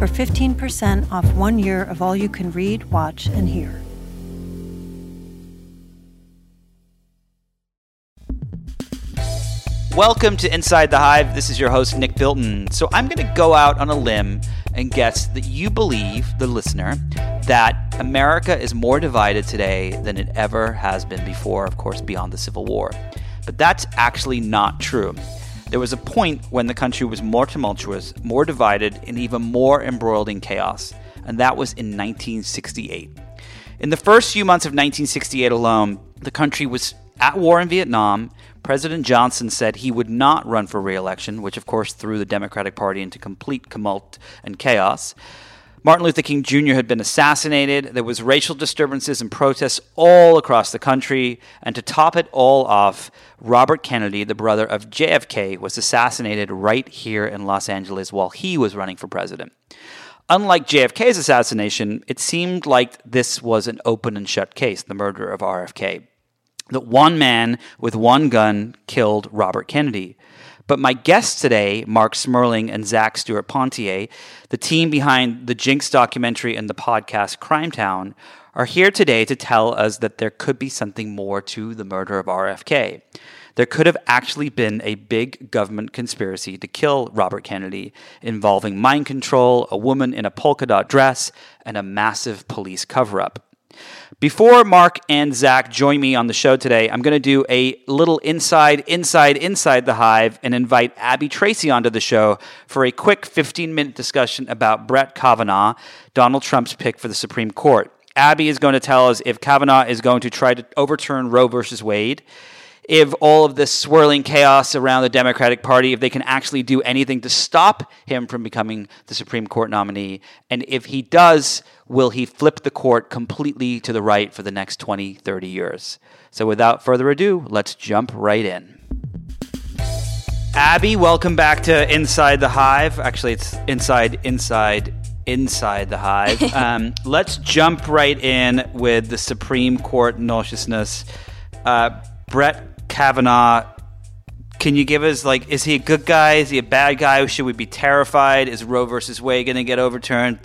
for 15% off one year of all you can read, watch, and hear. Welcome to Inside the Hive. This is your host, Nick Bilton. So, I'm going to go out on a limb and guess that you believe, the listener, that America is more divided today than it ever has been before, of course, beyond the Civil War. But that's actually not true. There was a point when the country was more tumultuous, more divided, and even more embroiled in chaos, and that was in 1968. In the first few months of 1968 alone, the country was at war in Vietnam. President Johnson said he would not run for re election, which of course threw the Democratic Party into complete tumult and chaos. Martin Luther King Jr. had been assassinated. There was racial disturbances and protests all across the country. And to top it all off, Robert Kennedy, the brother of JFK, was assassinated right here in Los Angeles while he was running for president. Unlike JFK's assassination, it seemed like this was an open and shut case, the murder of RFK. That one man with one gun killed Robert Kennedy. But my guests today, Marc Smerling and Zac Stuart-Pontier, the team behind the Jinx documentary and the podcast Crimetown, are here today to tell us that there could be something more to the murder of RFK. There could have actually been a big government conspiracy to kill Robert Kennedy involving mind control, a woman in a polka dot dress, and a massive police cover up. Before Marc and Zac join me on the show today, I'm going to do a little inside, inside, inside the hive and invite Abby Tracy onto the show for a quick 15 minute discussion about Brett Kavanaugh, Donald Trump's pick for the Supreme Court. Abby is going to tell us if Kavanaugh is going to try to overturn Roe versus Wade if all of this swirling chaos around the Democratic Party, if they can actually do anything to stop him from becoming the Supreme Court nominee. And if he does, will he flip the court completely to the right for the next 20, 30 years? So without further ado, let's jump right in. Abby, welcome back to Inside the Hive. Actually, it's Inside, Inside, Inside the Hive. um, let's jump right in with the Supreme Court nauseousness. Uh, Brett Kavanaugh. Can you give us like, is he a good guy? Is he a bad guy? Should we be terrified? Is Roe versus Wade going to get overturned?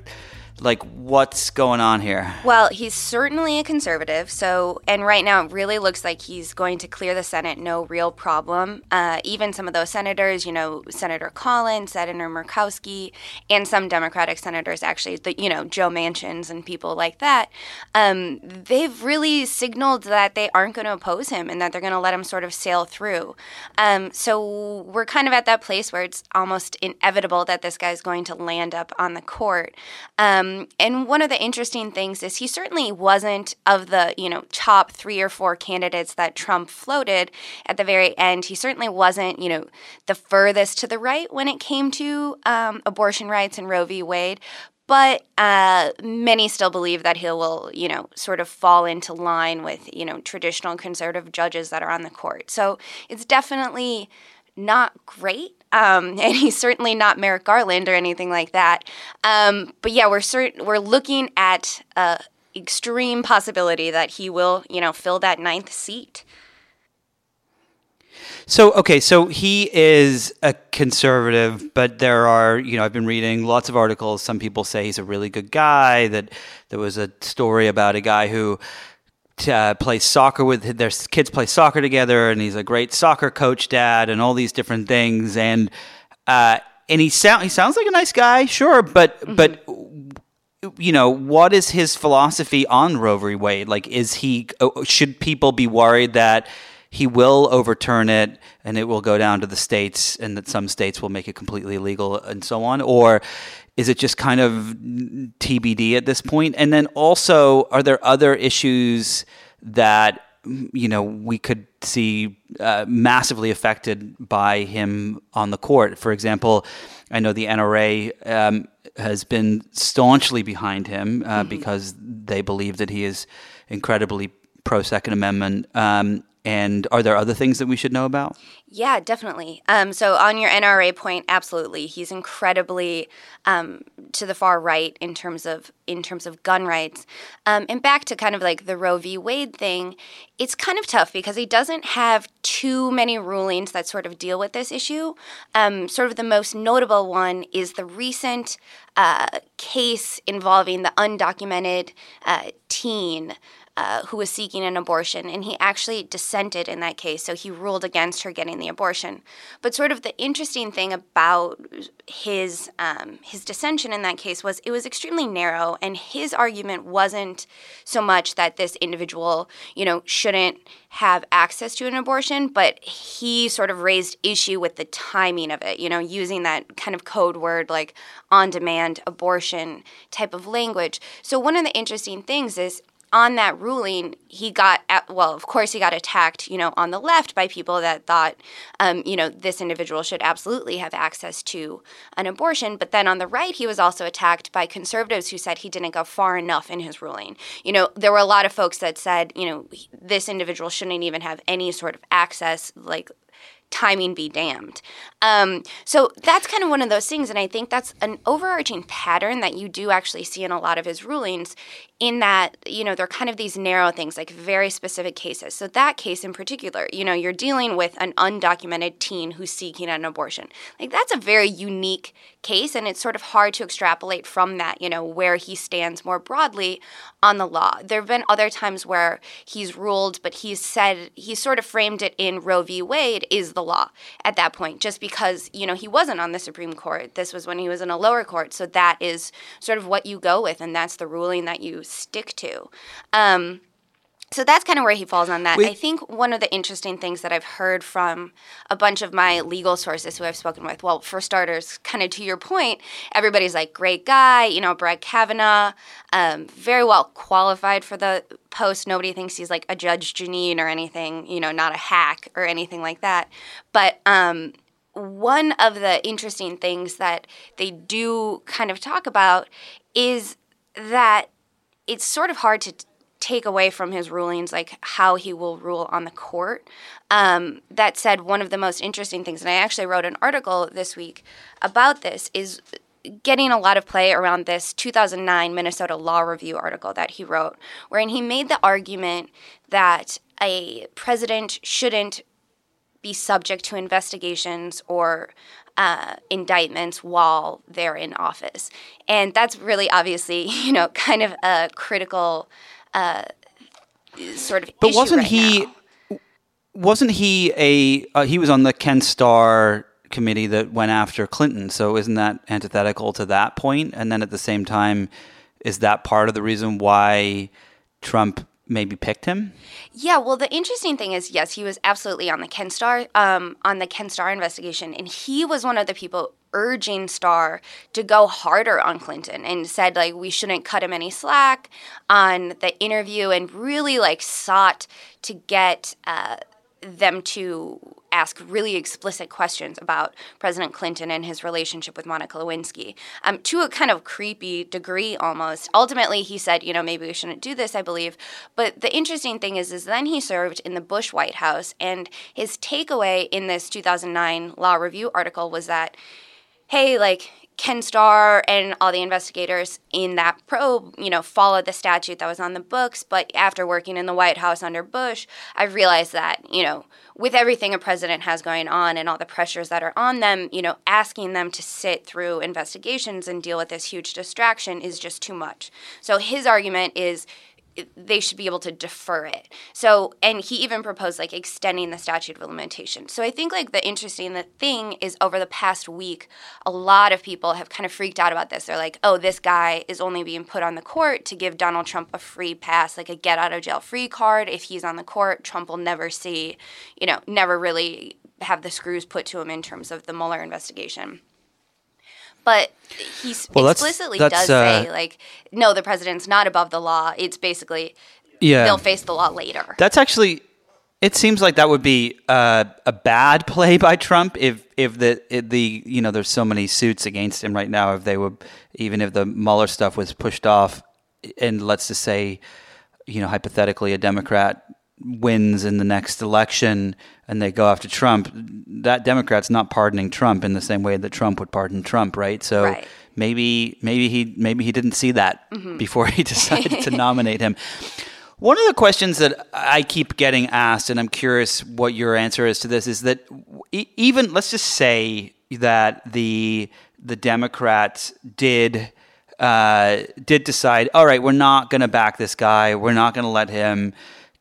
Like what's going on here? Well, he's certainly a conservative. So, and right now it really looks like he's going to clear the Senate, no real problem. Uh, even some of those senators, you know, Senator Collins, Senator Murkowski, and some Democratic senators, actually, the, you know, Joe Manchins and people like that, um, they've really signaled that they aren't going to oppose him and that they're going to let him sort of sail through. Um, so we're kind of at that place where it's almost inevitable that this guy's going to land up on the court. Um, um, and one of the interesting things is he certainly wasn't of the you know top three or four candidates that Trump floated at the very end. He certainly wasn't you know the furthest to the right when it came to um, abortion rights and Roe v. Wade. But uh, many still believe that he will, you know, sort of fall into line with, you know, traditional conservative judges that are on the court. So it's definitely not great. Um, and he's certainly not Merrick Garland or anything like that. Um, but yeah, we're cert- we're looking at extreme possibility that he will, you know, fill that ninth seat. So okay, so he is a conservative, but there are you know I've been reading lots of articles. Some people say he's a really good guy. That there was a story about a guy who uh, play soccer with their kids play soccer together, and he's a great soccer coach, dad, and all these different things. And uh, and he sound he sounds like a nice guy, sure, but mm-hmm. but you know what is his philosophy on Roe v. Wade? Like, is he uh, should people be worried that he will overturn it and it will go down to the states, and that some states will make it completely illegal and so on, or is it just kind of TBD at this point? And then also, are there other issues that you know we could see uh, massively affected by him on the court? For example, I know the NRA um, has been staunchly behind him uh, mm-hmm. because they believe that he is incredibly pro Second Amendment. Um, and are there other things that we should know about? Yeah, definitely. Um, so on your NRA point, absolutely, he's incredibly um, to the far right in terms of in terms of gun rights. Um, and back to kind of like the Roe v. Wade thing, it's kind of tough because he doesn't have too many rulings that sort of deal with this issue. Um, sort of the most notable one is the recent uh, case involving the undocumented uh, teen uh, who was seeking an abortion, and he actually dissented in that case. So he ruled against her getting the abortion. But sort of the interesting thing about his um, his dissension in that case was it was extremely narrow, and his argument wasn't so much that this individual, you know, shouldn't have access to an abortion, but he sort of raised issue with the timing of it, you know, using that kind of code word like on demand abortion type of language. So, one of the interesting things is on that ruling, he got, at, well, of course, he got attacked, you know, on the left by people that thought, um, you know, this individual should absolutely have access to an abortion. But then on the right, he was also attacked by conservatives who said he didn't go far enough in his ruling. You know, there were a lot of folks that said, you know, this individual shouldn't even have any sort of access, like timing be damned. Um, so that's kind of one of those things. And I think that's an overarching pattern that you do actually see in a lot of his rulings, in that, you know, they're kind of these narrow things, like very specific cases. So that case in particular, you know, you're dealing with an undocumented teen who's seeking an abortion. Like that's a very unique case, and it's sort of hard to extrapolate from that, you know, where he stands more broadly on the law. There have been other times where he's ruled, but he's said, he sort of framed it in Roe v. Wade is the law at that point, just because, you know, he wasn't on the Supreme Court. This was when he was in a lower court. So that is sort of what you go with, and that's the ruling that you stick to. Um, so that's kind of where he falls on that. Wait. I think one of the interesting things that I've heard from a bunch of my legal sources who I've spoken with, well, for starters, kind of to your point, everybody's like, great guy, you know, Brett Kavanaugh, um, very well qualified for the post. Nobody thinks he's like a Judge Jeanine or anything, you know, not a hack or anything like that. But um, one of the interesting things that they do kind of talk about is that it's sort of hard to take away from his rulings, like how he will rule on the court. Um, that said, one of the most interesting things, and I actually wrote an article this week about this, is getting a lot of play around this 2009 Minnesota Law Review article that he wrote, wherein he made the argument that a president shouldn't be subject to investigations or uh, indictments while they're in office. And that's really obviously, you know, kind of a critical uh, sort of. But wasn't right he? Now. Wasn't he a? Uh, he was on the Ken Starr committee that went after Clinton. So isn't that antithetical to that point? And then at the same time, is that part of the reason why Trump maybe picked him? Yeah, well, the interesting thing is, yes, he was absolutely on the Ken Starr um, on the Ken Starr investigation, and he was one of the people urging Starr to go harder on Clinton and said like we shouldn't cut him any slack on the interview and really like sought to get uh, them to ask really explicit questions about President Clinton and his relationship with Monica Lewinsky um, to a kind of creepy degree almost. Ultimately, he said, you know, maybe we shouldn't do this, I believe. But the interesting thing is, is then he served in the Bush White House, and his takeaway in this 2009 Law Review article was that hey, like Ken Starr and all the investigators in that probe, you know, followed the statute that was on the books. But after working in the White House under Bush, I realized that, you know, with everything a president has going on and all the pressures that are on them, you know, asking them to sit through investigations and deal with this huge distraction is just too much. So his argument is they should be able to defer it. So, and he even proposed like extending the statute of limitations. So, I think like the interesting the thing is over the past week, a lot of people have kind of freaked out about this. They're like, oh, this guy is only being put on the court to give Donald Trump a free pass, like a get out of jail free card. If he's on the court, Trump will never see, you know, never really have the screws put to him in terms of the Mueller investigation but he well, explicitly that's, that's, does uh, say like no the president's not above the law it's basically yeah they'll face the law later that's actually It seems like that would be uh, a bad play by Trump if if the if the you know there's so many suits against him right now. If they would even if the Mueller stuff was pushed off, and let's just say, you know, hypothetically, a Democrat wins in the next election and they go after Trump, that Democrat's not pardoning Trump in the same way that Trump would pardon Trump, right? So Right. maybe maybe he maybe he didn't see that before he decided to nominate him. One of the questions that I keep getting asked, and I'm curious what your answer is to this, is that even let's just say that the the Democrats did uh, did decide, all right, we're not going to back this guy, we're not going to let him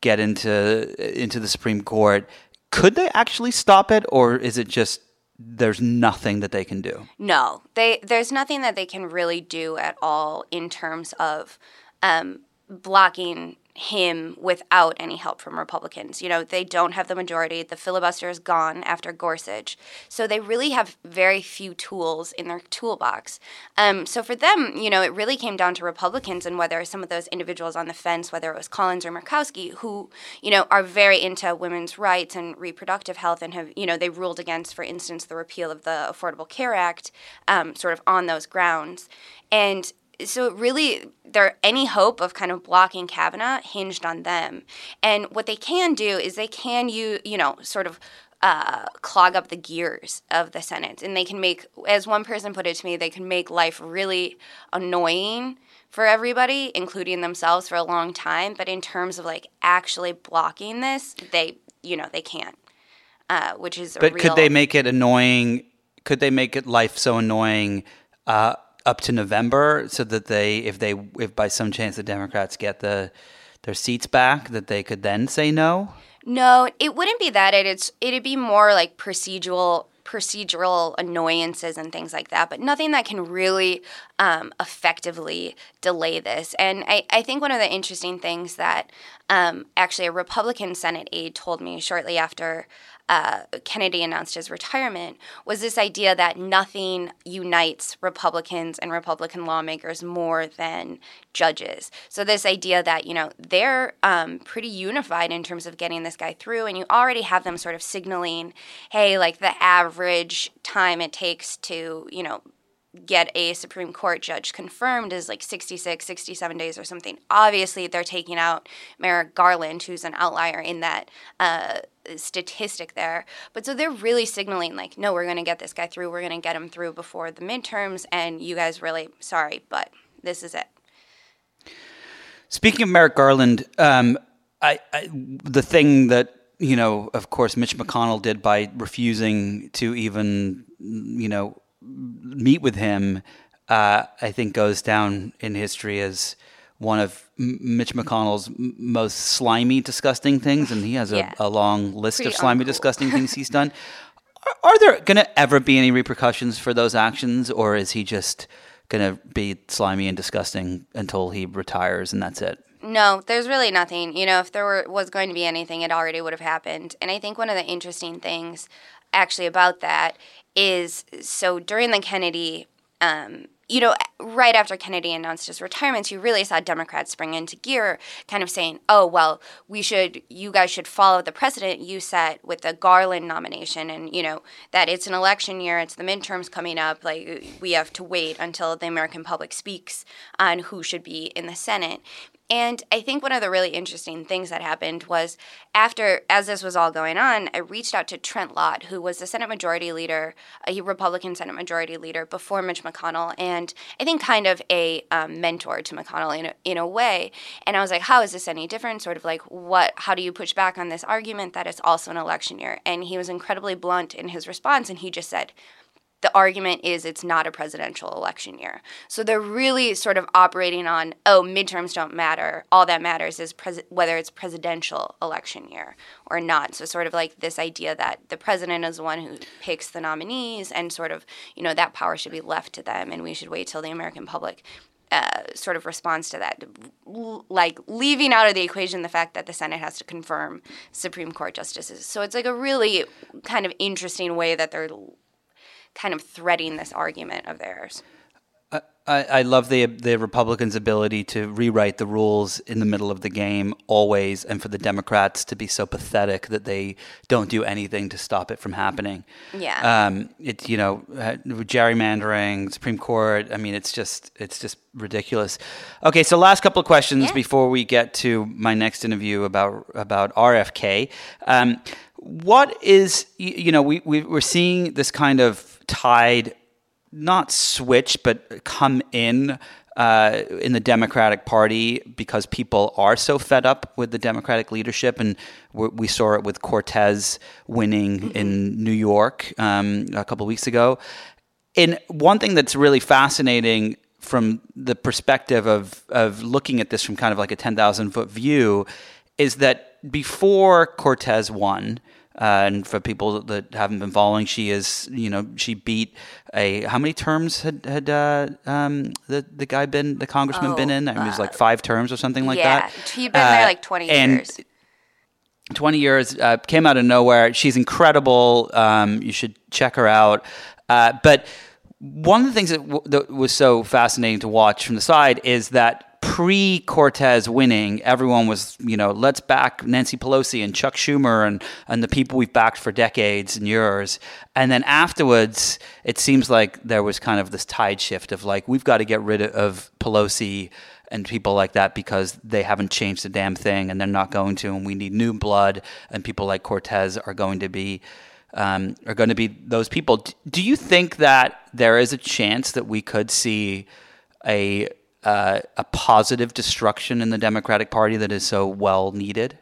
get into into the Supreme Court. Could they actually stop it, or is it just there's nothing that they can do? No, they there's nothing that they can really do at all in terms of um, blocking him without any help from Republicans. You know, they don't have the majority. The filibuster is gone after Gorsuch, so they really have very few tools in their toolbox. Um, so for them, you know, it really came down to Republicans and whether some of those individuals on the fence, whether it was Collins or Murkowski, who you know are very into women's rights and reproductive health, and have you know they ruled against, for instance, the repeal of the Affordable Care Act, um, sort of on those grounds, and so really there any hope of kind of blocking Kavanaugh hinged on them. And what they can do is they can you you know sort of uh, clog up the gears of the Senate, and they can make, as one person put it to me, they can make life really annoying for everybody, including themselves, for a long time. But in terms of like actually blocking this, they you know they can't, uh, which is But real, could they make it annoying? Could they make it life so annoying uh, up to November so that they, if they, if by some chance the Democrats get the their seats back, that they could then say no? No, it wouldn't be that. It, it's it'd be more like procedural procedural annoyances and things like that, but nothing that can really um, effectively delay this. And I, I think one of the interesting things that um, actually a Republican Senate aide told me shortly after uh, Kennedy announced his retirement was this idea that nothing unites Republicans and Republican lawmakers more than judges. So this idea that you know they're um, pretty unified in terms of getting this guy through, and you already have them sort of signaling, hey, like the average time it takes to you know get a Supreme Court judge confirmed is like 66, 67 days or something. Obviously, they're taking out Merrick Garland, who's an outlier in that uh, statistic there. But so they're really signaling, like, no, we're going to get this guy through. We're going to get him through before the midterms. And you guys really, sorry, but this is it. Speaking of Merrick Garland, um, I, I the thing that you know, of course, Mitch McConnell did by refusing to even you know meet with him, uh, I think goes down in history as one of M- Mitch McConnell's m- most slimy, disgusting things, and he has a, Yeah. a long list Pretty of slimy, uncool. disgusting things he's done. Are, are there going to ever be any repercussions for those actions, or is he just going to be slimy and disgusting until he retires and that's it? No, there's really nothing. You know, if there were was going to be anything, it already would have happened. And I think one of the interesting things actually about that is so during the Kennedy um, you know, right after Kennedy announced his retirement, you really saw Democrats spring into gear, kind of saying, "Oh, well, we should, you guys should follow the precedent you set with the Garland nomination, and you know that it's an election year, it's the midterms coming up, like we have to wait until the American public speaks on who should be in the Senate." And I think one of the really interesting things that happened was after, as this was all going on, I reached out to Trent Lott, who was the Senate Majority Leader, a Republican Senate Majority Leader before Mitch McConnell, and I think kind of a um, mentor to McConnell in a, in a way. And I was like, how is this any different? Sort of like, what? How do you push back on this argument that it's also an election year? And he was incredibly blunt in his response, and he just said, the argument is it's not a presidential election year. So they're really sort of operating on, oh, midterms don't matter. All that matters is pres- whether it's presidential election year or not. So sort of like this idea that the president is the one who picks the nominees and sort of, you know, that power should be left to them and we should wait till the American public uh, sort of responds to that, L- like leaving out of the equation the fact that the Senate has to confirm Supreme Court justices. So it's like a really kind of interesting way that they're kind of threading this argument of theirs. I, I, love the the Republicans' ability to rewrite the rules in the middle of the game always, and for the Democrats to be so pathetic that they don't do anything to stop it from happening. Yeah. Um, it's you know uh, gerrymandering, Supreme Court. I mean, it's just it's just ridiculous. Okay, so last couple of questions yeah. before we get to my next interview about about RFK. Um, what is you know we, we we're seeing this kind of tide not switch, but come in uh, in the Democratic Party because people are so fed up with the Democratic leadership, and we saw it with Cortez winning mm-hmm. in New York um, a couple weeks ago. And one thing that's really fascinating from the perspective of of looking at this from kind of like a ten thousand foot view is that before Cortez won, uh, and for people that haven't been following, she is, you know, she beat a how many terms had had uh, um, the the guy been the congressman oh, been in? I mean, it was like uh, five terms or something like yeah, that. Yeah, he'd been there like twenty and years. 20 years uh, came out of nowhere she's incredible um, you should check her out uh, but one of the things that, w- that was so fascinating to watch from the side is that pre Cortez winning, everyone was, you know, let's back Nancy Pelosi and Chuck Schumer and, and the people we've backed for decades and years. And then afterwards, it seems like there was kind of this tide shift of like, we've got to get rid of Pelosi and people like that because they haven't changed a damn thing and they're not going to. And we need new blood. And people like Cortez are going to be. Um, are going to be those people. Do you think that there is a chance that we could see a uh, a positive destruction in the Democratic Party that is so well needed?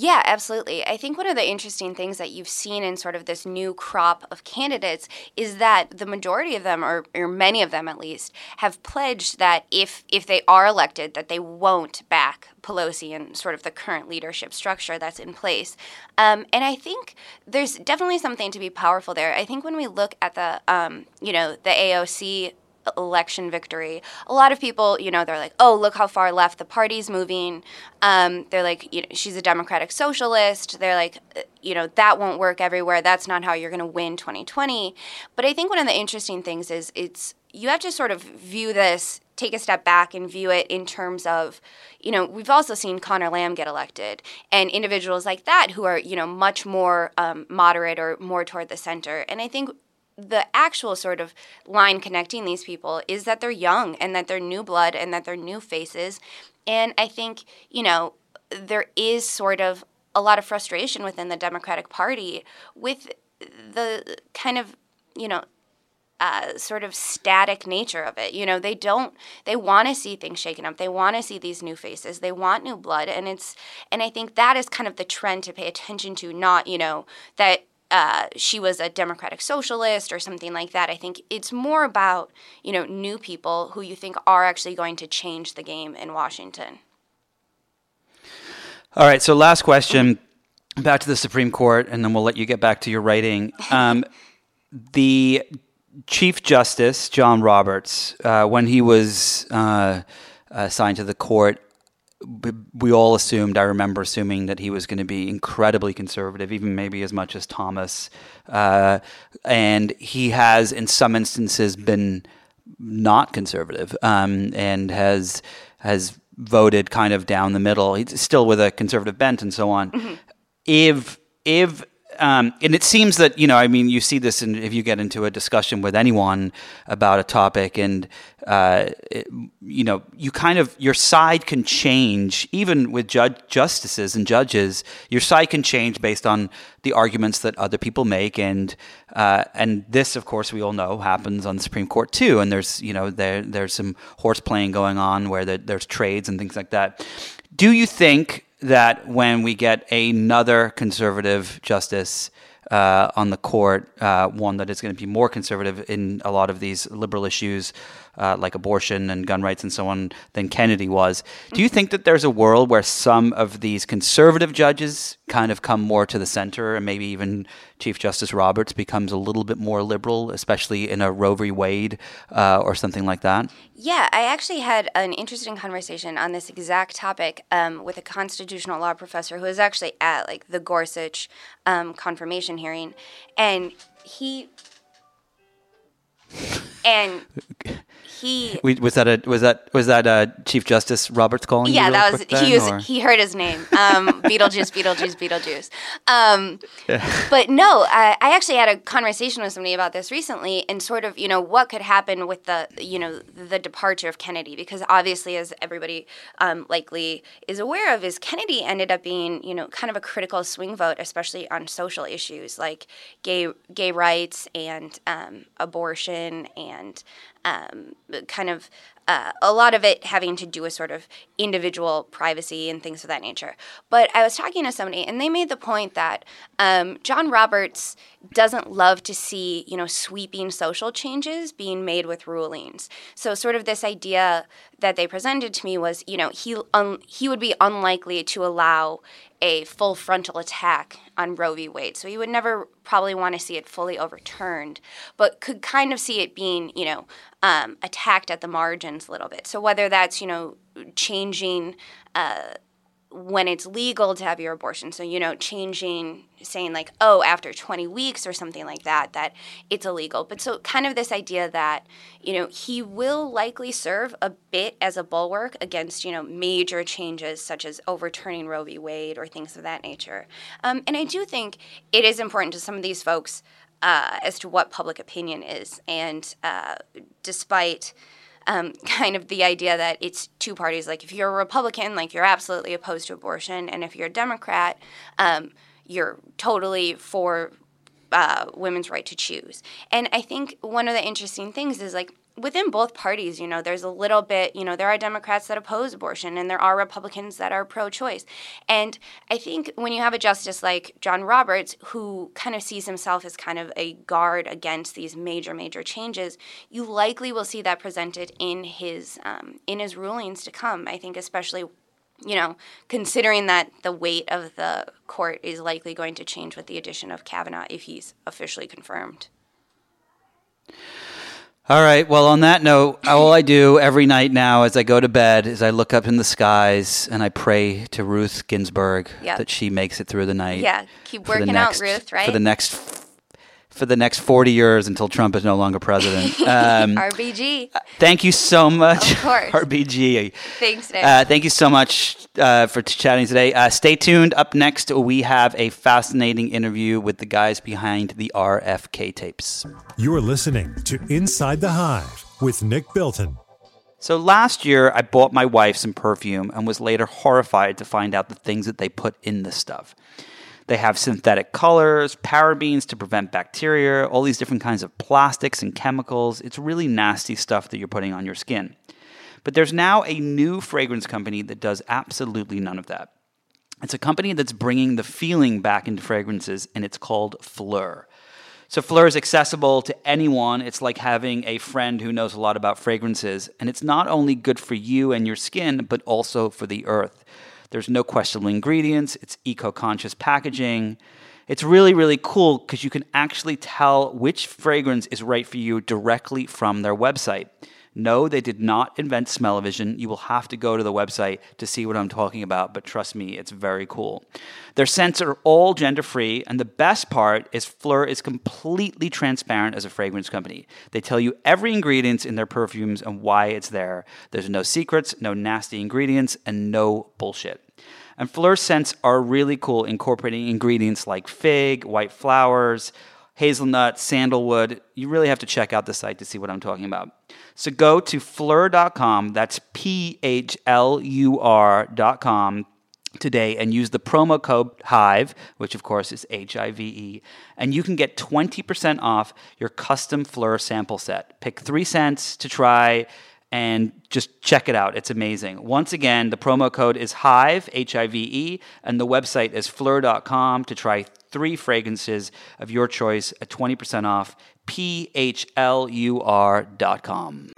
Yeah, absolutely. I think one of the interesting things that you've seen in sort of this new crop of candidates is that the majority of them, or, or many of them at least, have pledged that if if they are elected, that they won't back Pelosi and sort of the current leadership structure that's in place. Um, and I think there's definitely something to be powerful there. I think when we look at the um, you know the AOC election victory. A lot of people, you know, they're like, "Oh, look how far left the party's moving." Um, they're like, you know, she's a democratic socialist. They're like, uh, you know, that won't work everywhere. That's not how you're going to win 2020. But I think one of the interesting things is it's you have to sort of view this take a step back and view it in terms of, you know, we've also seen Connor Lamb get elected, and individuals like that who are, you know, much more um, moderate or more toward the center. And I think the actual sort of line connecting these people is that they're young and that they're new blood and that they're new faces. And I think, you know, there is sort of a lot of frustration within the Democratic Party with the kind of, you know, uh, sort of static nature of it. You know, they don't, they want to see things shaken up. They want to see these new faces. They want new blood. And it's, and I think that is kind of the trend to pay attention to, not, you know, that uh, she was a democratic socialist or something like that. I think it's more about you know new people who you think are actually going to change the game in Washington. All right. So last question. Back to the Supreme Court, and then we'll let you get back to your writing. Um, the Chief Justice John Roberts, uh, when he was uh, assigned to the court, we all assumed, I remember assuming that he was going to be incredibly conservative, even maybe as much as Thomas. Uh, and he has, in some instances, been not conservative um, and has has voted kind of down the middle. He's still with a conservative bent and so on. Mm-hmm. If if um, and it seems that you know, I mean, you see this in, if you get into a discussion with anyone about a topic, and uh, it, you know, you kind of your side can change, even with judge, justices and judges. Your side can change based on the arguments that other people make, and uh, and this, of course, we all know happens on the Supreme Court too. And there's you know there there's some horse playing going on where there, there's trades and things like that. Do you think that when we get another conservative justice uh, on the court, uh, one that is going to be more conservative in a lot of these liberal issues, uh, like abortion and gun rights and so on, than Kennedy was. Do you think that there's a world where some of these conservative judges kind of come more to the center, and maybe even Chief Justice Roberts becomes a little bit more liberal, especially in a Roe v. Wade uh, or something like that? Yeah, I actually had an interesting conversation on this exact topic um, with a constitutional law professor who was actually at like the Gorsuch um, confirmation hearing, and he and he We, was that a was that was that uh, Chief Justice Roberts calling? you yeah, that was then, he was or- he heard his name. Um, Beetlejuice, Beetlejuice, Beetlejuice. Um, but no, I, I actually had a conversation with somebody about this recently, and sort of you know what could happen with the you know the departure of Kennedy, because obviously, as everybody um, likely is aware of, is Kennedy ended up being you know kind of a critical swing vote, especially on social issues like gay gay rights and um, abortion and um, kind of uh, a lot of it having to do with sort of individual privacy and things of that nature. But I was talking to somebody, and they made the point that um, John Roberts doesn't love to see, you know, sweeping social changes being made with rulings. So, sort of this idea that they presented to me was, you know, he un- he would be unlikely to allow a full frontal attack on Roe v. Wade. So you would never probably want to see it fully overturned, but could kind of see it being, you know, um, attacked at the margins a little bit. So whether that's, you know, changing uh, when it's legal to have your abortion. So, you know, changing, saying like, oh, after 20 weeks or something like that, that it's illegal. But so kind of this idea that, you know, he will likely serve a bit as a bulwark against, you know, major changes such as overturning Roe v. Wade or things of that nature. Um, and I do think it is important to some of these folks uh, as to what public opinion is. And uh, despite um, kind of the idea that it's two parties. Like if you're a Republican, like you're absolutely opposed to abortion, and if you're a Democrat, um, you're totally for uh, women's right to choose. And I think one of the interesting things is like within both parties, you know, there's a little bit, you know, there are Democrats that oppose abortion and there are Republicans that are pro choice. And I think when you have a justice like John Roberts, who kind of sees himself as kind of a guard against these major, major changes, you likely will see that presented in his um, in his rulings to come. I think especially you know, considering that the weight of the court is likely going to change with the addition of Kavanaugh if he's officially confirmed. All right. Well, on that note, all I do every night now as I go to bed is I look up in the skies and I pray to Ruth Ginsburg Yep. that she makes it through the night. Yeah, keep working out, Ruth, right? For the next for the next 40 years until Trump is no longer president. Um, RBG. thank you so much, Of course. RBG. Thanks, Nick. Uh, thank you so much uh, for t- chatting today. Uh, stay tuned. Up next, we have a fascinating interview with the guys behind the RFK tapes. You're listening to Inside the Hive with Nick Bilton. So last year, I bought my wife some perfume and was later horrified to find out the things that they put in the stuff. They have synthetic colors, parabens to prevent bacteria, all these different kinds of plastics and chemicals. It's really nasty stuff that you're putting on your skin. But there's now a new fragrance company that does absolutely none of that. It's a company that's bringing the feeling back into fragrances, and it's called Phlur. So Phlur is accessible to anyone. It's like having a friend who knows a lot about fragrances, and it's not only good for you and your skin, but also for the earth. There's no questionable ingredients. It's eco-conscious packaging. It's really, really cool because you can actually tell which fragrance is right for you directly from their website. No, they did not invent smell-o-vision. You will have to go to the website to see what I'm talking about, but trust me, it's very cool. Their scents are all gender-free, and the best part is Phlur is completely transparent as a fragrance company. They tell you every ingredient in their perfumes and why it's there. There's no secrets, no nasty ingredients, and no bullshit. And Phlur scents are really cool, incorporating ingredients like fig, white flowers, hazelnut, sandalwood. You really have to check out the site to see what I'm talking about. So go to phlur.com, that's P H L U R.com today and use the promo code HIVE, which of course is H I V E, and you can get 20% off your custom Phlur sample set. Pick three scents to try and just check it out. It's amazing. Once again, the promo code is HIVE, H I V E, and the website is phlur.com to try three fragrances of your choice at 20% off. P H L U R.com.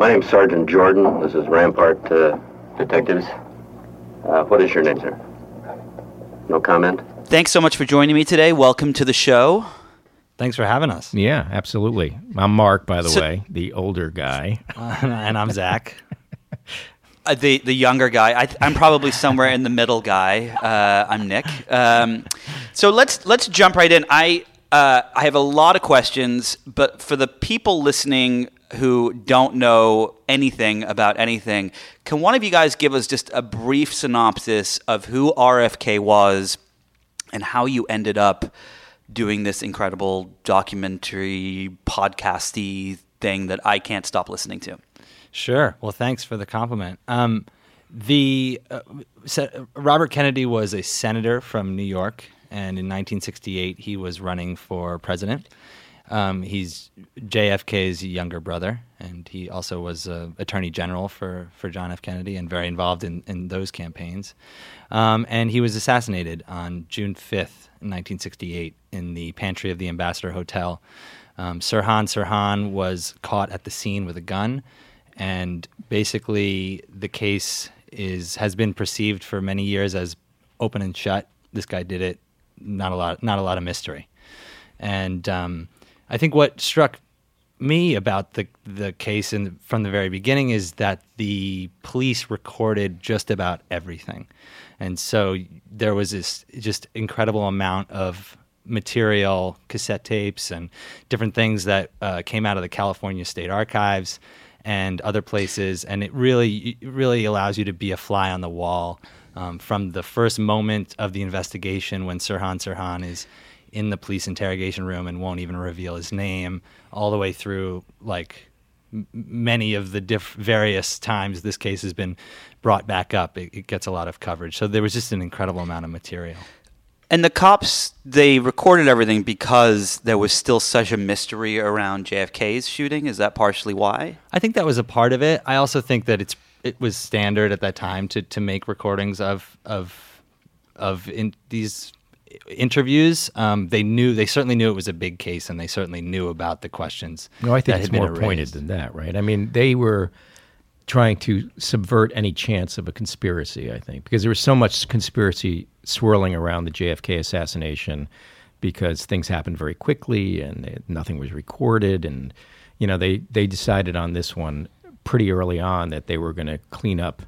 My name's Sergeant Jordan. This is Rampart uh, Detectives. Uh, what is your name, sir? No comment? Thanks so much for joining me today. Welcome to the show. Thanks for having us. Yeah, absolutely. I'm Marc, by the So- way, the older guy. and I'm Zac. Uh, the the younger guy. I, I'm probably somewhere in the middle guy. Uh, I'm Nick. Um, so let's let's jump right in. I uh, I have a lot of questions, but for the people listening who don't know anything about anything, can one of you guys give us just a brief synopsis of who RFK was and how you ended up doing this incredible documentary podcasty thing that I can't stop listening to? Sure. Well, thanks for the compliment. Um, the uh, Robert Kennedy was a senator from New York and in 1968 he was running for president. Um, he's JFK's younger brother, and he also was uh, Attorney General for, for John F. Kennedy and very involved in, in those campaigns. Um, and he was assassinated on June 5th, 1968, in the pantry of the Ambassador Hotel. Um, Sirhan Sirhan was caught at the scene with a gun, and basically the case is has been perceived for many years as open and shut. This guy did it not a lot not a lot of mystery. And um, I think what struck me about the the case in, from the very beginning is that the police recorded just about everything, and so there was this just incredible amount of material, cassette tapes, and different things that uh, came out of the California State Archives and other places, and it really it really allows you to be a fly on the wall um, from the first moment of the investigation when Sirhan Sirhan is in the police interrogation room and won't even reveal his name, all the way through like m- many of the diff- various times this case has been brought back up. It, it gets a lot of coverage. So there was just an incredible amount of material. And the cops, they recorded everything because there was still such a mystery around JFK's shooting. Is that partially why? I think that was a part of it. I also think that it's it was standard at that time to to make recordings of of of in these interviews. Um, they knew they certainly knew it was a big case, and they certainly knew about the questions. No, I think it's more pointed than that, right? I mean, they were trying to subvert any chance of a conspiracy. I think because there was so much conspiracy swirling around the JFK assassination, because things happened very quickly and it, nothing was recorded, and you know they they decided on this one pretty early on that they were going to clean up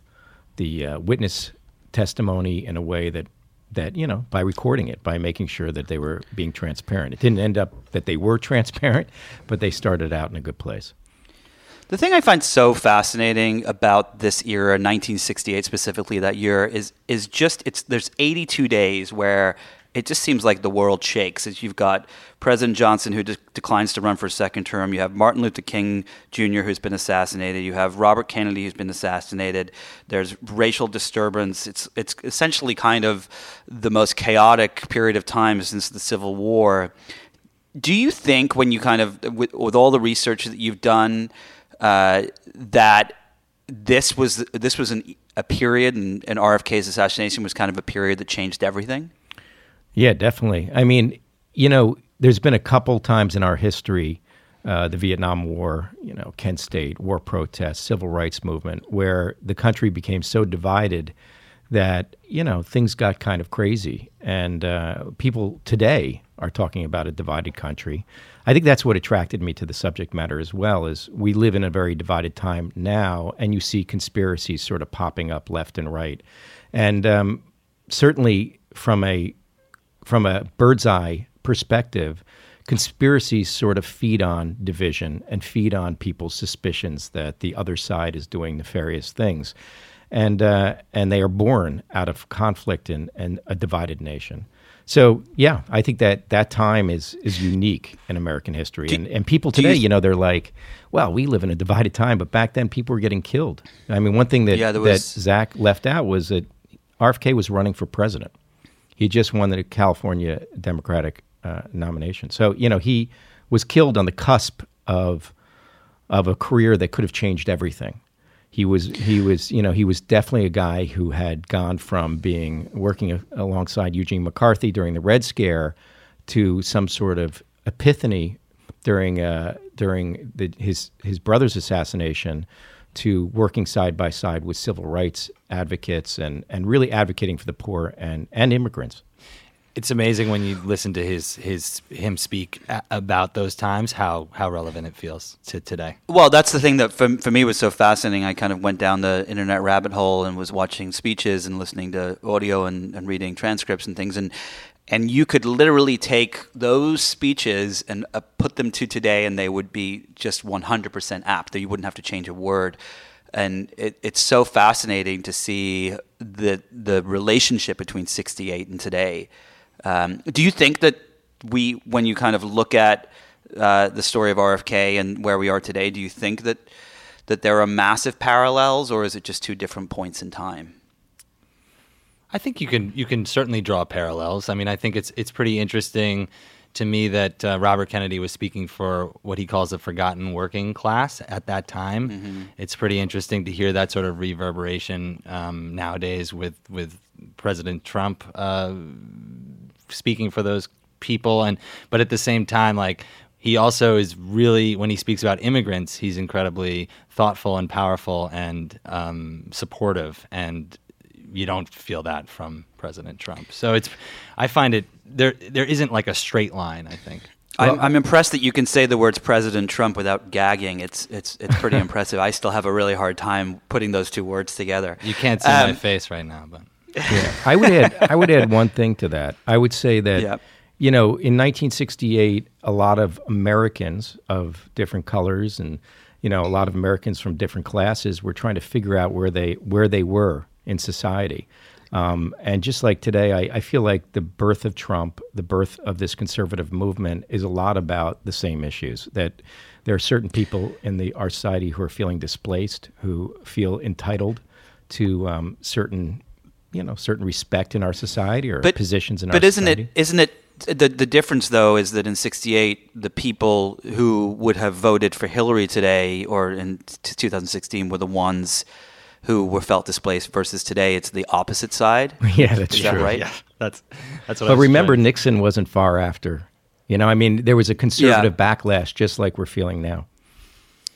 the uh, witness testimony in a way that that you know by recording it by making sure that they were being transparent it didn't end up that they were transparent but they started out in a good place the thing I find so fascinating about this era, 1968 specifically, that year is is just it's there's 82 days where it just seems like the world shakes as you've got President Johnson who de- declines to run for a second term. You have Martin Luther King Jr. who's been assassinated. You have Robert Kennedy who's been assassinated. There's racial disturbance. It's it's essentially kind of the most chaotic period of time since the Civil War. Do you think when you kind of with, with all the research that you've done uh, that this was this was an, a period and, and RFK's assassination was kind of a period that changed everything? Yeah, definitely. I mean, you know, there's been a couple times in our history, uh, the Vietnam War, you know, Kent State, war protests, civil rights movement, where the country became so divided that you know things got kind of crazy, and uh, people today are talking about a divided country. I think that's what attracted me to the subject matter as well. Is we live in a very divided time now, and you see conspiracies sort of popping up left and right, and um, certainly from a from a bird's eye perspective, conspiracies sort of feed on division and feed on people's suspicions that the other side is doing nefarious things. And, uh, and they are born out of conflict and, and a divided nation. So yeah, I think that that time is is unique in American history, and and people today, you, you, know, they're like, well, we live in a divided time, but back then people were getting killed. I mean, one thing that yeah, was... that Zac left out was that RFK was running for president. He just won the California Democratic uh, nomination. So you know he was killed on the cusp of of a career that could have changed everything. He was he was you know he was definitely a guy who had gone from being working a, alongside Eugene McCarthy during the Red Scare to some sort of epiphany during uh, during the, his his brother's assassination to working side by side with civil rights advocates and, and really advocating for the poor and, and immigrants. It's amazing when you listen to his his him speak a- about those times how how relevant it feels to today. Well, that's the thing that for, for me was so fascinating. I kind of went down the internet rabbit hole and was watching speeches and listening to audio and, and reading transcripts and things. And and you could literally take those speeches and uh, put them to today, and they would be just 100% apt. That you wouldn't have to change a word. And it, it's so fascinating to see the the relationship between 68 and today. Um, do you think that we, when you kind of look at uh, the story of RFK and where we are today, do you think that that there are massive parallels, or is it just two different points in time? I think you can you can certainly draw parallels. I mean, I think it's it's pretty interesting to me that uh, Robert Kennedy was speaking for what he calls a forgotten working class at that time. Mm-hmm. It's pretty interesting to hear that sort of reverberation um, nowadays with with President Trump uh, speaking for those people, and but at the same time, like he also is really when he speaks about immigrants, he's incredibly thoughtful and powerful and um, supportive and you don't feel that from President Trump. So it's, I find it there. There isn't like a straight line. I think. I'm, I'm, impressed that you can say the words President Trump without gagging. It's it's it's pretty impressive. I still have a really hard time putting those two words together. You can't see um, my face right now, but yeah, I would add I would add one thing to that. I would say that yep. you know in 1968, a lot of Americans of different colors and you know a lot of Americans from different classes were trying to figure out where they where they were in society. Um, and just like today, I, I, feel like the birth of Trump, the birth of this conservative movement, is a lot about the same issues. That there are certain people in the our society who are feeling displaced, who feel entitled to um, certain, you know, certain respect in our society or but, positions in our society. but our isn't society. It, isn't it the the difference though is that in 68 the people who would have voted for Hillary today or in 2016 were the ones who were felt displaced versus today it's the opposite side. Yeah, that's Is true. That right? Yeah, that's that's what. But remember, Nixon wasn't far after. You know, I mean, there was a conservative yeah. backlash, just like we're feeling now.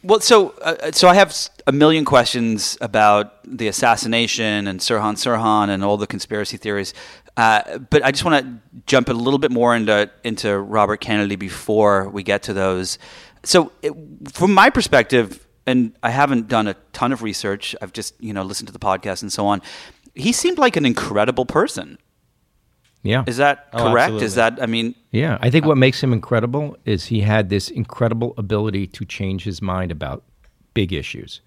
Well, so uh, so I have a million questions about the assassination and Sirhan Sirhan and all the conspiracy theories, uh, but I just want to jump a little bit more into into Robert Kennedy before we get to those. So, it, from my perspective, and I haven't done a ton of research. I've just you know listened to the podcast and so on. He seemed like an incredible person. Yeah, is that oh, correct? Is that I mean? Yeah, I think uh, what makes him incredible is he had this incredible ability to change his mind about big issues.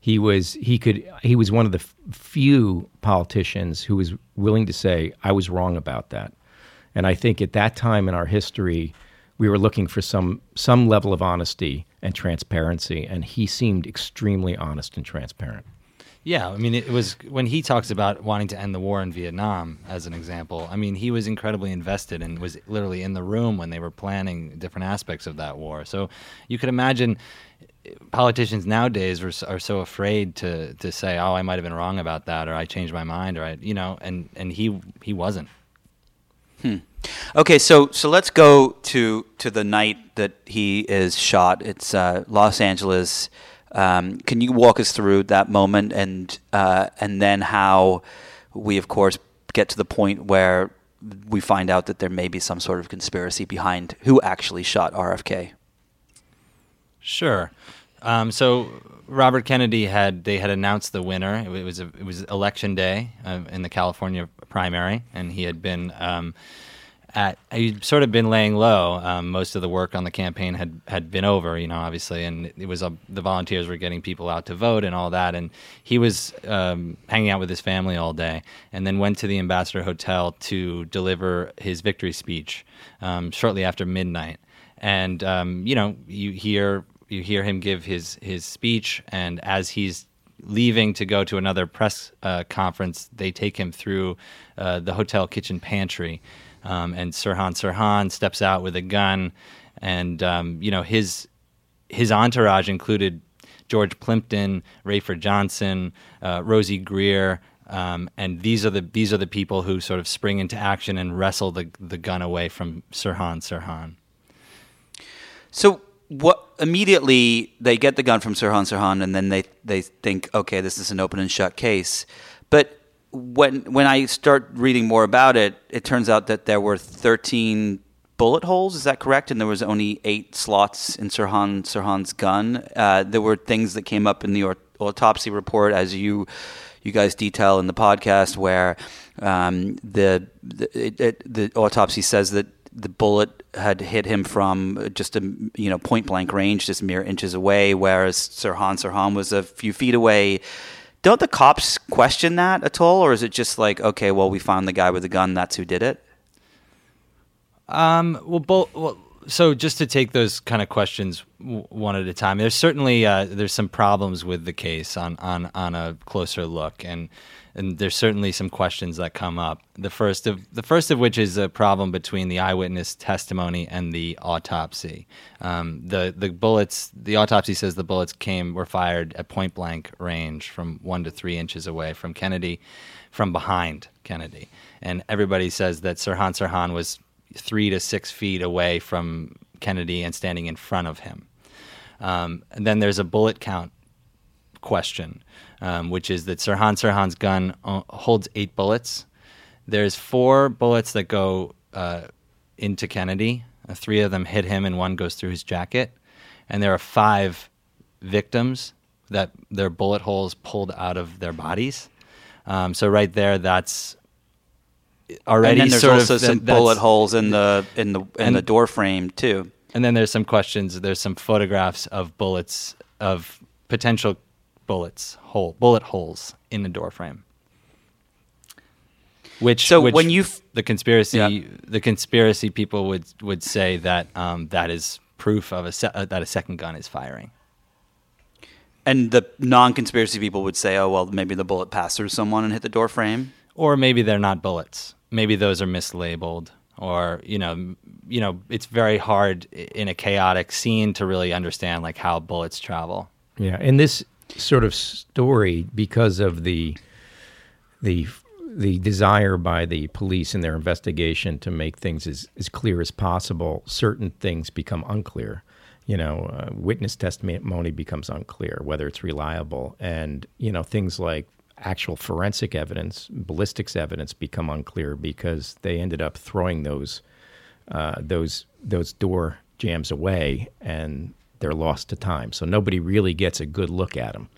He was he could he was one of the few politicians who was willing to say I was wrong about that. And I think at that time in our history, we were looking for some some level of honesty and transparency, and he seemed extremely honest and transparent. Yeah, I mean, it was when he talks about wanting to end the war in Vietnam, as an example. I mean, he was incredibly invested and was literally in the room when they were planning different aspects of that war. So you could imagine politicians nowadays are, are so afraid to to say, "Oh, I might have been wrong about that," or "I changed my mind," or I, you know, and and he he wasn't. Hmm. Okay, so so let's go to to the night that he is shot. It's uh, Los Angeles. Um, can you walk us through that moment and uh, and then how we, of course, get to the point where we find out that there may be some sort of conspiracy behind who actually shot RFK? Sure. Um, so Robert Kennedy had they had announced the winner. It was a, it was election day uh, in the California primary, and he had been. Um, at he'd sort of been laying low. Um, most of the work on the campaign had had been over, you know, obviously, and it was uh, the volunteers were getting people out to vote and all that. And he was um, hanging out with his family all day, and then went to the Ambassador Hotel to deliver his victory speech um, shortly after midnight. And um, you know, you hear you hear him give his his speech, and as he's leaving to go to another press uh, conference, they take him through uh, the hotel kitchen pantry um, and Sirhan Sirhan steps out with a gun, and um, you know his his entourage included George Plimpton, Rafer Johnson, uh, Rosey Grier, um, and these are the these are the people who sort of spring into action and wrestle the the gun away from Sirhan Sirhan. So what immediately they get the gun from Sirhan Sirhan, and then they they think, okay, this is an open and shut case. But when when I start reading more about it, it turns out that there were 13 bullet holes. Is that correct? And there was only eight slots in Sirhan Sirhan's gun. Uh, there were things that came up in the autopsy report, as you you guys detail in the podcast, where um, the the, it, it, the autopsy says that the bullet had hit him from just a you know point blank range, just mere inches away, whereas Sirhan Sirhan was a few feet away. Don't the cops question that at all, or is it just like, okay, well, we found the guy with the gun, that's who did it? Um, well, both. Well, so just to take those kind of questions w- one at a time, there's certainly uh, there's some problems with the case on on on a closer look, and and there's certainly some questions that come up. The first of the first of which is a problem between the eyewitness testimony and the autopsy. Um, the the bullets, the autopsy says the bullets came were fired at point blank range from one to three inches away from Kennedy, from behind Kennedy, and everybody says that Sirhan Sirhan was three to six feet away from Kennedy and standing in front of him. Um, and then there's a bullet count question um, which is that Sirhan Sirhan's gun uh, holds eight bullets. There's four bullets that go uh, into Kennedy. Uh, three of them hit him, and one goes through his jacket. And there are five victims that their bullet holes pulled out of their bodies. Um, so right there, that's already and then there's sort also of some that's- bullet holes in the in the in And- the door frame too. And then there's some questions. There's some photographs of bullets of potential bullets hole bullet holes in the door frame. Which So which when you f- the conspiracy Yeah. the conspiracy people would would say that um, that is proof of a se- uh, that a second gun is firing. And the non-conspiracy people would say, "Oh, well, maybe the bullet passed through someone and hit the door frame." Or maybe they're not bullets. Maybe those are mislabeled. Or you know, you know, it's very hard in a chaotic scene to really understand like how bullets travel. Yeah, and this sort of story, because of the the the desire by the police in their investigation to make things as, as clear as possible, certain things become unclear. You know, uh, witness testimony becomes unclear whether it's reliable, and you know things like actual forensic evidence, ballistics evidence become unclear because they ended up throwing those uh, those those door jams away, and they're lost to time. So nobody really gets a good look at them.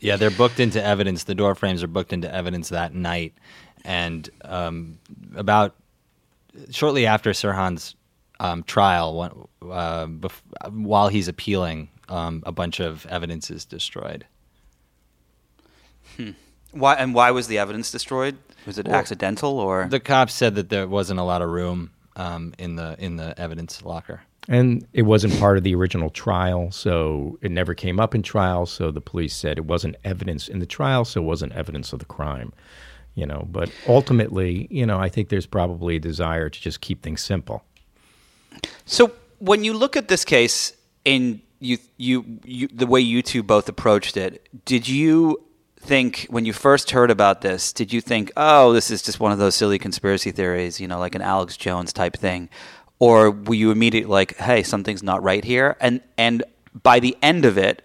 Yeah, they're booked into evidence. The door frames are booked into evidence that night, and um, about shortly after Sirhan's um, trial, uh, bef- while he's appealing, um, a bunch of evidence is destroyed. Why and why was the evidence destroyed? Was it Well, accidental or The cops said that there wasn't a lot of room um, in the in the evidence locker. And it wasn't part of the original trial, so it never came up in trial. So the police said it wasn't evidence in the trial, so it wasn't evidence of the crime. You know, but ultimately, you know, I think there's probably a desire to just keep things simple. So when you look at this case in you, you, you, the way you two both approached it, did you think when you first heard about this, did you think, oh, this is just one of those silly conspiracy theories, you know, like an Alex Jones type thing, or were you immediately like, hey, something's not right here? And and by the end of it,